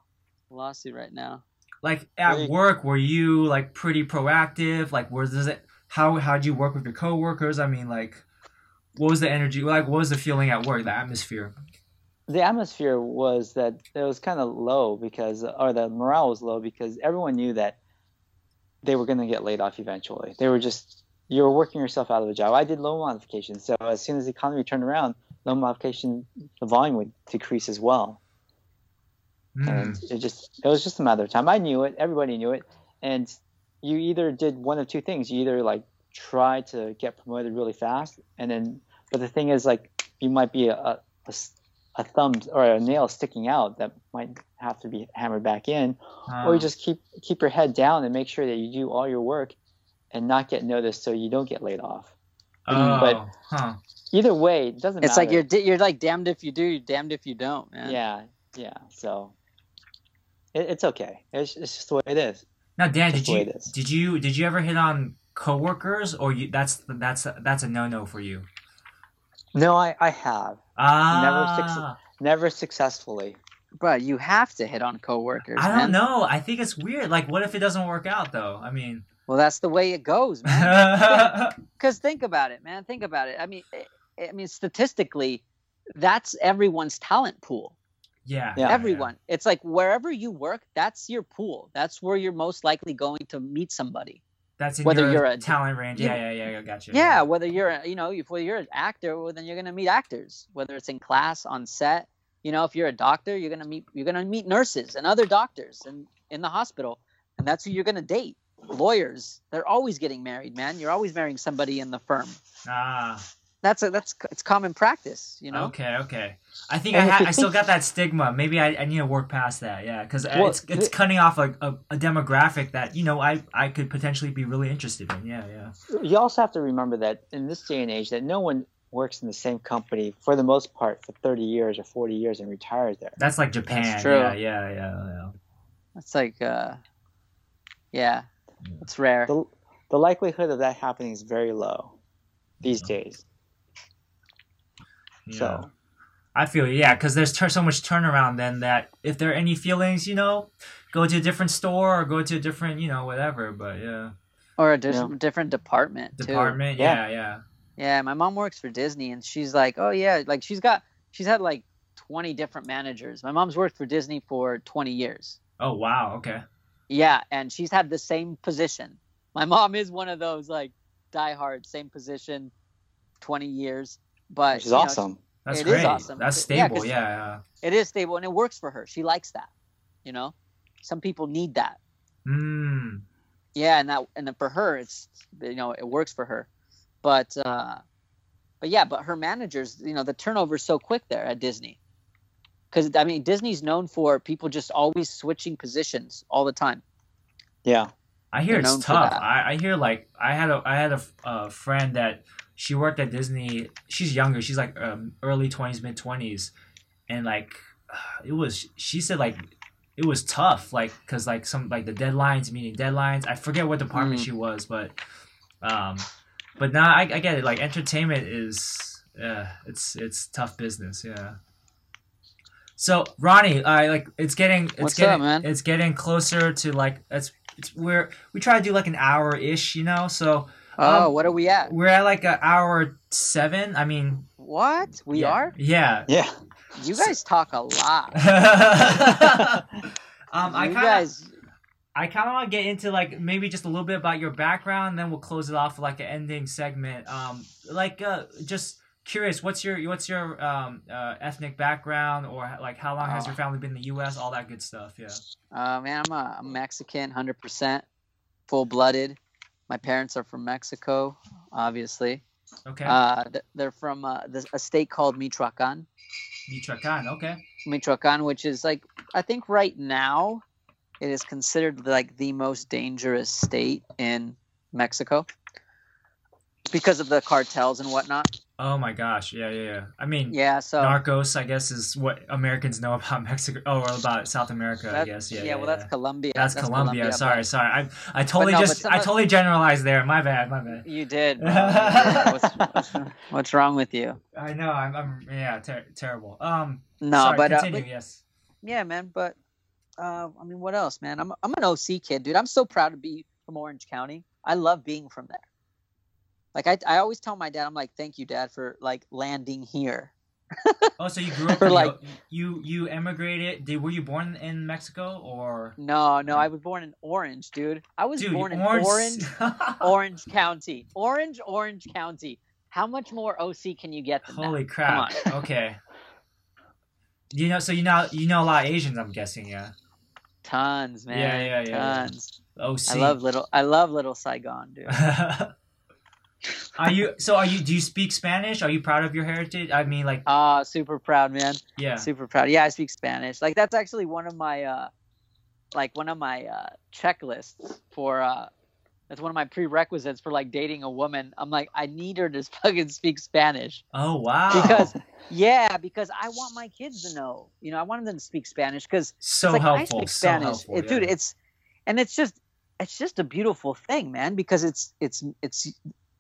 Lawsuit right now. Like at Really? work, were you like pretty proactive? Like, was does it? How how'd you work with your coworkers? I mean, like, what was the energy? Like, what was the feeling at work? The atmosphere. the atmosphere was that it was kind of low because or the morale was low because everyone knew that they were going to get laid off eventually they were just you were working yourself out of a job i did loan modification so as soon as the economy turned around loan modification the volume would decrease as well Hmm. and it just it was just a matter of time i knew it everybody knew it and you either did one of two things you either like try to get promoted really fast. And then but the thing is like you might be a a thumb or a nail sticking out that might have to be hammered back in. Huh. or you ah. just keep keep your head down and make sure that you do all your work and not get noticed so you don't get laid off. Oh, but- huh. either way it doesn't It's matter. like you're di- you're like damned if you do, you're damned if you don't, man. yeah yeah so it, it's okay. It's, it's just the way it is. Now, Dan, did you did you did you ever hit on coworkers, or you that's that's that's a no no for you? no i i have Ah, never successfully But you have to hit on coworkers. I don't know. I think it's weird. Like, what if it doesn't work out though? I mean, Well, that's the way it goes, man. *laughs* Because think about it, man. Think about it. I mean, I- I mean, statistically, that's everyone's talent pool. Yeah. Yeah. Everyone. It's like wherever you work, that's your pool. That's where you're most likely going to meet somebody. That's Whether your you're a- talent range. Yeah, yeah, yeah. I got you. Yeah, whether you're you know if whether you're an actor, well, then you're gonna meet actors. Whether it's in class, on set, you know, if you're a doctor, you're gonna meet you're gonna meet nurses and other doctors and in the hospital, and that's who you're gonna date. Lawyers, they're always getting married, man. You're always marrying somebody in the firm. Ah. That's a that's it's common practice, you know. Okay, okay. I think And I, ha- I still got that stigma. Maybe I, I need to work past that. Yeah, because Well, it's it's cutting off a, a, a demographic that you know I I could potentially be really interested in. Yeah, yeah. You also have to remember that in this day and age, that no one works in the same company for the most part for 30 years or 40 years and retires there. That's like Japan. true. Yeah, yeah, yeah, yeah. It's like, uh, yeah, it's rare. The, the likelihood of that happening is very low these days. Yeah. So I feel you, yeah, because there's tur- so much turnaround then that if there are any feelings, you know, go to a different store or go to a different, you know, whatever. But yeah, Or a dis- different department. too. department, Yeah. yeah, yeah. Yeah, my mom works for Disney, and she's like, oh yeah, like she's got she's had like twenty different managers. My mom's worked for Disney for twenty years. Oh wow, okay. Yeah, and she's had the same position. My mom is one of those like diehard same position, twenty years. But which is you know, awesome. That's It is great. awesome. That's Yeah, Yeah, yeah. it is stable and it works for her. She likes that. You know, some people need that. Mm. Yeah, and that and then for her, it's you know it works for her, but uh, but yeah, but her managers, you know, the turnover is so quick there at Disney, because I mean Disney's known for people just always switching positions all the time. Yeah. I hear They're it's tough. I, I hear like I had a I had a, a friend that she worked at Disney. She's younger. She's like um, early twenties, mid twenties, and like *sighs* it was. She said like it was tough, like because like some like the deadlines, meeting deadlines. I forget what department Mm. she was, but um, but now I, I get it. Like entertainment is uh, it's it's tough business. Yeah. So Ronnie, I like it's getting it's What's getting up, it's getting closer to like it's it's we're we try to do like an hour ish, you know. So Oh, Um, what are we at? we're at like an hour seven. I mean, What we yeah. are? Yeah. Yeah. You guys talk a lot. *laughs* um, I you kind of guys, I kind of want to get into like maybe just a little bit about your background, then we'll close it off with like an ending segment. Um, like uh, just curious, what's your what's your um uh, ethnic background, or like how long has Oh. your family been in the U.S. All that good stuff. Yeah. uh, man, I'm a I'm Mexican, hundred percent, full blooded. My parents are from Mexico, obviously. Okay. Uh, they're from uh, a state called Michoacan. Michoacan. Okay. Michoacan, which is like I think right now it is considered like the most dangerous state in Mexico because of the cartels and whatnot. Oh my gosh. Yeah, yeah, yeah. I mean, Yeah, so Narcos, I guess, is what Americans know about *laughs* Mexico. Oh, or about South America, I guess. Yeah, yeah, yeah, well, yeah. that's Colombia. That's, Colombia. but- Sorry, sorry. I I totally no, just I totally generalized there. My bad. My bad. You did. bro. You did. what's, what's, what's wrong with you? I know. I'm. I'm yeah. Ter- terrible. Um. No, sorry, but, uh, continue. but yes. yeah, man. But uh, I mean, what else, man? I'm I'm an OC kid, dude. I'm so proud to be from Orange County. I love being from there. Like I, I always tell my dad, I'm like, thank you, dad, for like landing here. *laughs* Oh, so you grew *laughs* up for in like- you you emigrated. Did were you born in Mexico or? No, no, I was born in Orange, dude. I was Dude, born in Orange. Orange, *laughs* Orange County, Orange, Orange County. How much more OC can you get than Holy that? crap! Okay. You know, so you know you know a lot of Asians. I'm guessing, yeah. Tons, man. Yeah, yeah, yeah, yeah. Tons. OC. I love little. I love little Saigon, dude. Are you so? Are you? Do you speak Spanish? Are you proud of your heritage? I mean, like, Ah, super proud, man. yeah. Super proud. Yeah, I speak Spanish. Like that's actually one of my uh like one of my uh checklists for uh that's one of my prerequisites for like dating a woman. I'm like I need her to *laughs* fucking speak Spanish. Oh wow. Because yeah, because I want my kids to know. You know, I want them to speak Spanish cuz so it's like helpful. I speak so Spanish. helpful. It- dude, it's and it's just it's just a beautiful thing, man, because it's it's it's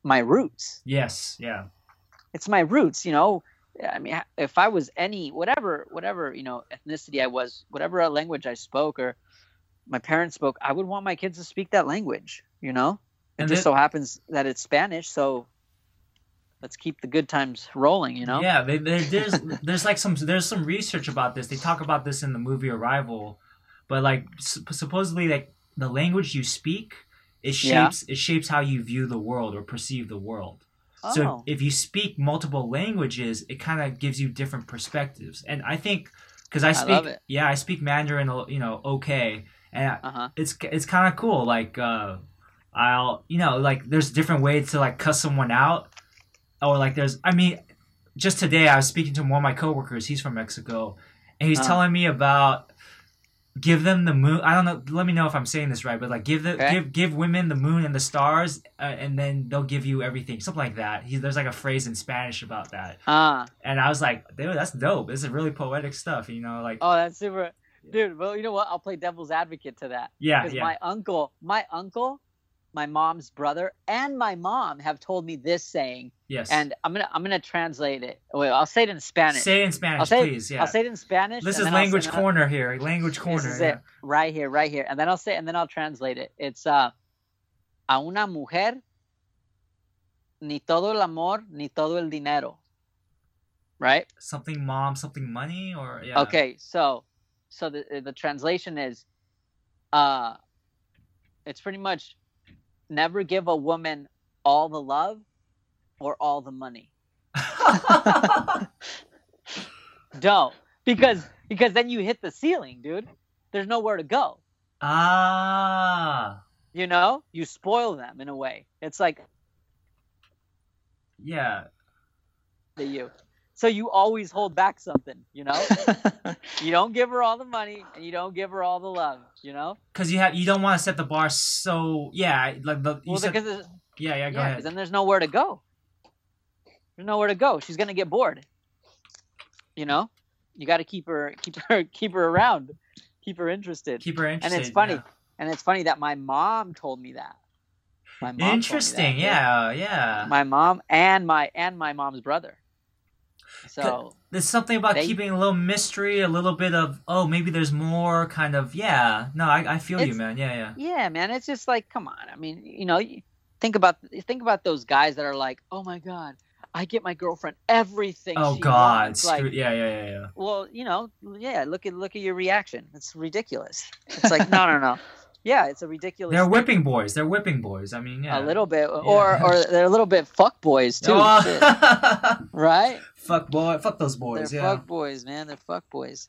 my roots yes. Yeah. it's my roots you know i mean if i was any whatever whatever you know ethnicity i was whatever language i spoke or my parents spoke i would want my kids to speak that language you know it And just thi- so happens that it's spanish so let's keep the good times rolling. You know. Yeah, they, there's there's like some there's some research about this. They talk about this in the movie Arrival, but like sup- supposedly like the language you speak it Yeah. shapes it shapes how you view the world or perceive the world. Oh. So if you speak multiple languages, it kind of gives you different perspectives. And I think because I speak, it. yeah, I speak Mandarin, you know, okay, and uh huh. it's it's kind of cool. Like uh, I'll you know like there's different ways to like cuss someone out, or like there's I mean, just today I was speaking to one of my coworkers. He's from Mexico, and he's Uh. telling me about give them the moon. I don't know. Let me know if I'm saying this right, but like give the Okay. give give women the moon and the stars, uh, and then they'll give you everything, something like that. He, there's like a phrase in Spanish about that, Ah. and I was like, dude, that's dope. This is really poetic stuff, you know, like Oh, that's super, dude. Well, you know what? I'll play devil's advocate to that. yeah, because yeah. my uncle, my uncle, my mom's brother, and my mom have told me this saying, yes. and I'm gonna I'm gonna translate it. Wait, I'll say it in Spanish. say it in Spanish, I'll say please. Yeah. I'll say it in Spanish. This is language and then I'll- corner here. Language corner. This is yeah. it, right here, right here, and then I'll say, and then I'll translate it. It's uh, a una mujer, ni todo el amor, ni todo el dinero. Right. Something mom, something money, or yeah. Okay, so so the the translation is uh it's pretty much never give a woman all the love or all the money. *laughs* Don't because because then you hit the ceiling, dude. There's nowhere to go. ah, You know? You spoil them in a way. It's like yeah. to you. So you always hold back something, you know? *laughs* you don't give her all the money and you don't give her all the love, you know? Because you have you don't want to set the bar so yeah like the you Well, said, because yeah yeah go Yeah, ahead then there's nowhere to go. There's nowhere to go. She's gonna get bored. You know, you got to keep her, keep her, *laughs* keep her around, keep her interested. keep her interested. funny. yeah. And it's funny that my mom told me that. My mom told me that, Interesting. dude. Yeah yeah. My mom and my and my mom's brother. So There's something about They- keeping a little mystery, a little bit of oh maybe there's more kind of yeah. No, I, I feel you, man. Yeah yeah. yeah, man, it's just like, come on. I mean, you know, think about think about those guys that are like, oh my god, I get my girlfriend everything. Oh she God, wants. like, yeah yeah yeah yeah. well, you know, yeah, look at look at your reaction. It's ridiculous. It's like no, no, no. *laughs* Yeah, it's a ridiculous. They're thing. whipping boys. They're whipping boys. I mean, yeah. a little bit, or or *laughs* they're a little bit fuck boys too, Oh, *laughs* right? fuck boy, fuck those boys. they're yeah. fuck boys, man. They're fuck boys.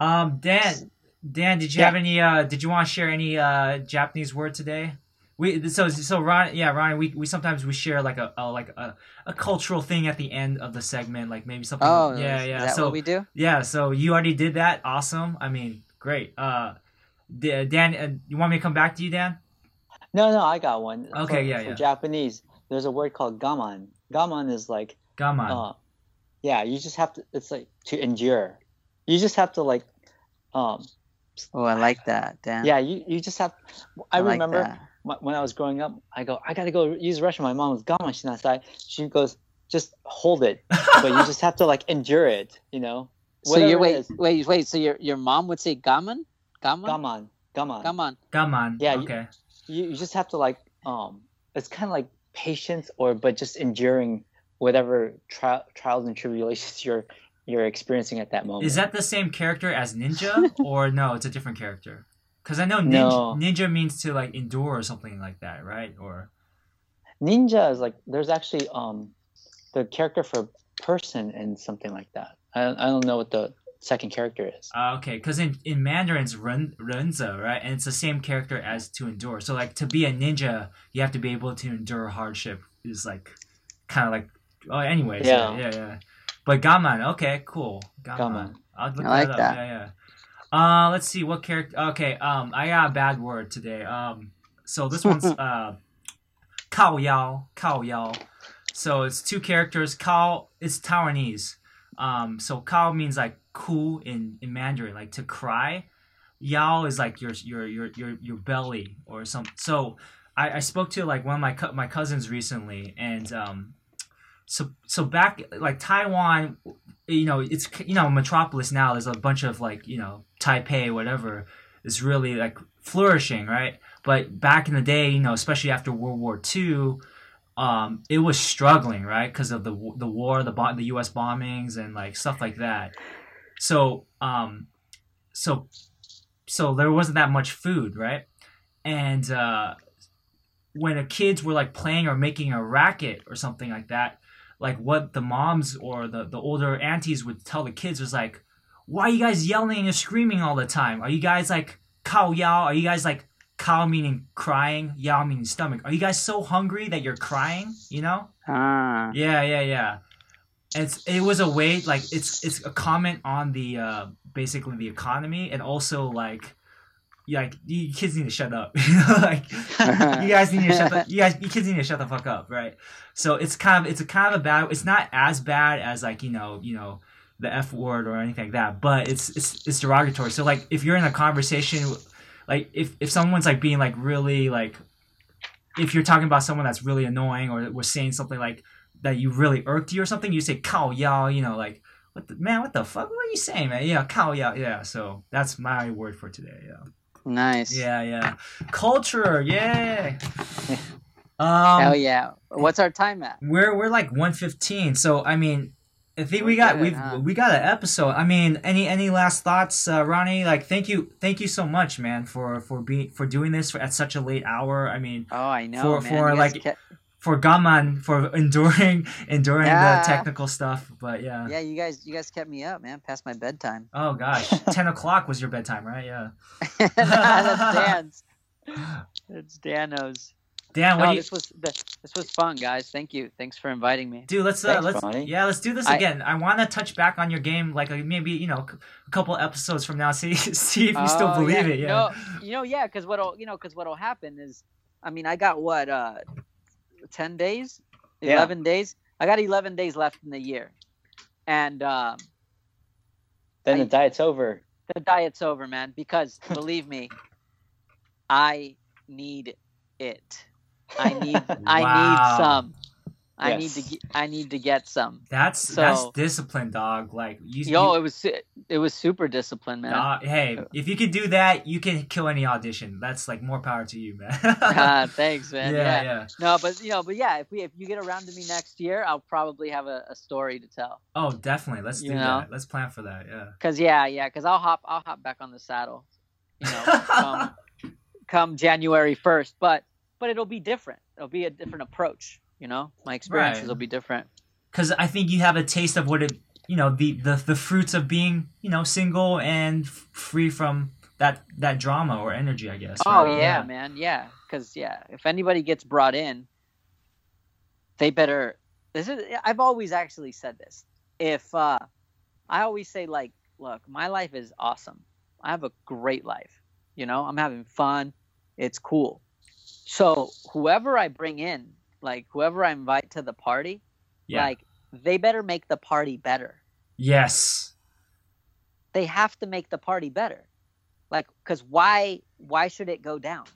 Um, Dan, Dan, did you Yeah. have any? Uh, did you want to share any uh Japanese word today? We so so Ron, yeah, Ronnie. We, we sometimes we share like a, a like a, a cultural thing at the end of the segment, like maybe something. Oh, yeah, yeah. Is that so what we do? yeah, so you already did that. Awesome. I mean, great. Uh, D- Dan, uh, you want me to come back to you, Dan? no, no, I got one. Okay, for, yeah, for yeah. Japanese, there's a word called gaman. Gaman is like, Come on. uh, yeah, you just have to. It's like to endure. You just have to like, um, Oh, I like that, Dan. yeah, you you just have. I, like remember that. wh- when I was growing up, I go, I gotta go use the restroom. My mom was gaman shinasai. She goes, just hold it, *laughs* but you just have to like endure it. You know. So you Whatever it wait, wait, wait. So your your mom would say gaman, gaman, Gaman, gaman. gaman. Come on. Yeah, you- Okay. you, you just have to like um it's kind of like patience or but just enduring whatever tri- trials and tribulations *laughs* you're you're experiencing at that moment Is that the same character as ninja, *laughs* or no? It's a different character. Because I know ninja, No. ninja means to like endure or something like that, right? Or ninja is like there's actually um the character for person and something like that i don't, I don't know what the second character is Uh, okay, because in, in Mandarin it's Ren, Renza, right? And it's the same character as to endure. So like to be a ninja, you have to be able to endure hardship. Is like kind of like oh, anyways, yeah, Yeah. yeah, yeah. But gaman, okay, cool. Gaman. Gaman. I'll look I like that up. that. Yeah, yeah. Uh, let's see what character. Okay, um, I got a bad word today. Um, so this one's *laughs* uh, Kao Yao, Kao Yao. So it's two characters. Kao, it's Taiwanese. Um, so Kao means like cool in, in Mandarin, like to cry. Yao is like your your your your your belly or some. So I, I spoke to like one of my co- my cousins recently, and um, so so back like Taiwan, you know it's you know metropolis now. There's a bunch of like you know Taipei whatever is really like flourishing, right? But back in the day, you know, especially after World War II, um, it was struggling, right, because of the the war, the bo- the U.S. bombings and like stuff like that. So, um, so, so there wasn't that much food, right? And uh, when the kids were like playing or making a racket or something like that, like what the moms or the the older aunties would tell the kids was like, "Why are you guys yelling and screaming all the time? Are you guys like cow yao? Are you guys like cow meaning crying, yao meaning stomach? Are you guys so hungry that you're crying? You know? Ah. Yeah, yeah, yeah. It's it was a way like it's it's a comment on the uh basically the economy and also like like you kids need to shut up. *laughs* like you guys need to shut the you guys you kids need to shut the fuck up, right? So it's kind of it's a kind of a bad it's not as bad as like, you know, you know, the F word or anything like that, but it's it's it's derogatory. So like if you're in a conversation like if if someone's like being like really like if you're talking about someone that's really annoying or was saying something like that you really irked you or something, you say cow yao, you know, like what the man, what the fuck? What are you saying, man? Yeah, cow yao, yeah. So that's my word for today. Yeah. Nice. Yeah, yeah. Culture, yeah. *laughs* Um, Hell yeah. What's our time at? we're we're like one fifteen. So I mean, I think we got we've huh? we got an episode. I mean, any any last thoughts, uh, Ronnie? Like, thank you, thank you so much, man, for for being for doing this at such a late hour. I mean, Oh, I know. For- man. for, You like, kept- for Gaman for enduring *laughs* enduring Yeah. the technical stuff. But yeah. yeah, you guys, you guys kept me up, man, past my bedtime. Oh gosh, *laughs* ten o'clock was your bedtime, right? Yeah. *laughs* That's Dan's. It's Danos. Dan, what No, do you? this was this was fun, guys. Thank you. Thanks for inviting me. Dude, let's uh, Thanks, let's Ronnie. yeah, let's do this I- again. I want to touch back on your game, like maybe you know, a couple episodes from now. See see if you still Oh, believe yeah. it. Yeah. No, you know, yeah, because what'll you know, because what'll happen is, I mean, I got what, uh, ten days, Yeah. eleven days. I got eleven days left in the year, and um, Then I- the diet's over. the diet's over, man. Because *laughs* believe me, I need it. I need. I need some. I need to. Get, I need to get some. That's that's discipline, dog. Like you, Yo, you it was it was super disciplined, man. dog, hey, if you can do that, you can kill any audition. That's like more power to you, man. *laughs* Ah, thanks, *laughs* man. yeah, Yeah, yeah. No, but you know, but yeah, if we if you get around to me next year, I'll probably have a, a story to tell. Oh, definitely. Let's do You know? that. Let's plan for that. Yeah. Cause yeah, yeah, cause I'll hop I'll hop back on the saddle, you know, come, *laughs* come January first. But but it'll be different. It'll be a different approach. You know, my experiences Right. will be different. because I think you have a taste of what it, you know, the the the fruits of being, you know, single and f- free from that that drama or energy. I guess. Oh right? yeah, man, yeah. Cause yeah, if anybody gets brought in, they better. This is I've always actually said this. If uh, I always say like, look, my life is awesome. I have a great life. You know, I'm having fun. It's cool. So whoever I bring in, like whoever I invite to the party, Yeah. like they better make the party better. yes. They have to make the party better. Like, cause why? Why should it go down?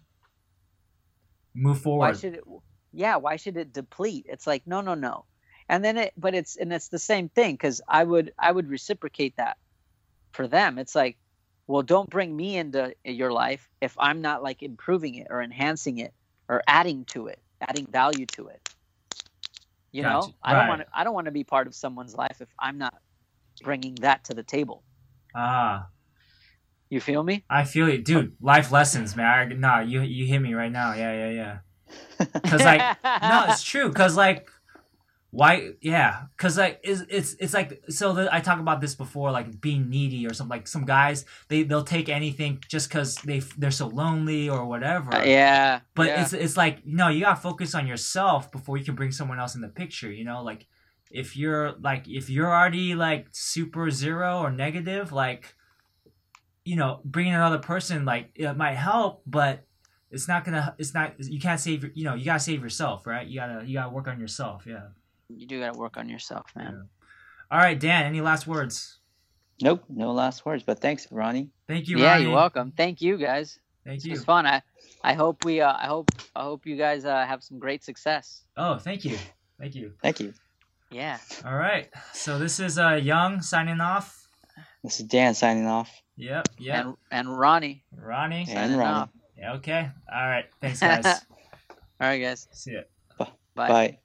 Move forward. why should it yeah why should it deplete it's like no no no and then it but it's and it's the same thing because i would i would reciprocate that for them it's like well don't bring me into your life if i'm not like improving it or enhancing it or adding to it adding value to it you know Gotcha. i don't want to i don't want to be part of someone's life if i'm not bringing that to the table ah. you feel me I feel you, dude. Life lessons, man. I, nah, you you hit me right now. Yeah, yeah, yeah. Cause like, no, it's true. Cause like, why? Yeah. Cause like, it's it's it's like so. The, I talk about this before, like being needy or something. Like some guys, they they'll take anything just cause they they're so lonely or whatever. Uh, yeah But yeah. it's it's like no, you gotta focus on yourself before you can bring someone else in the picture. You know, like if you're like if you're already like super zero or negative, like you know, bringing another person like it might help, but it's not gonna. It's not. You can't save. You know, you gotta save yourself, right? You gotta you gotta work on yourself. Yeah. You do got to work on yourself man All right, Dan. Any last words? Nope, no last words. But thanks, Ronnie. Thank you. yeah Ronnie. you're welcome thank you guys Thank It you. was fun. I I hope we uh, I hope I hope you guys uh, have some great success. Oh, thank you. Thank you. Thank you. Yeah. All right. So this is uh Young signing off. This is Dan signing off. Yep. Yep. And and Ronnie. Ronnie. And Signing Ronnie. off. Yeah, okay. All right. Thanks, guys. *laughs* All right, guys. See ya. Bye. Bye.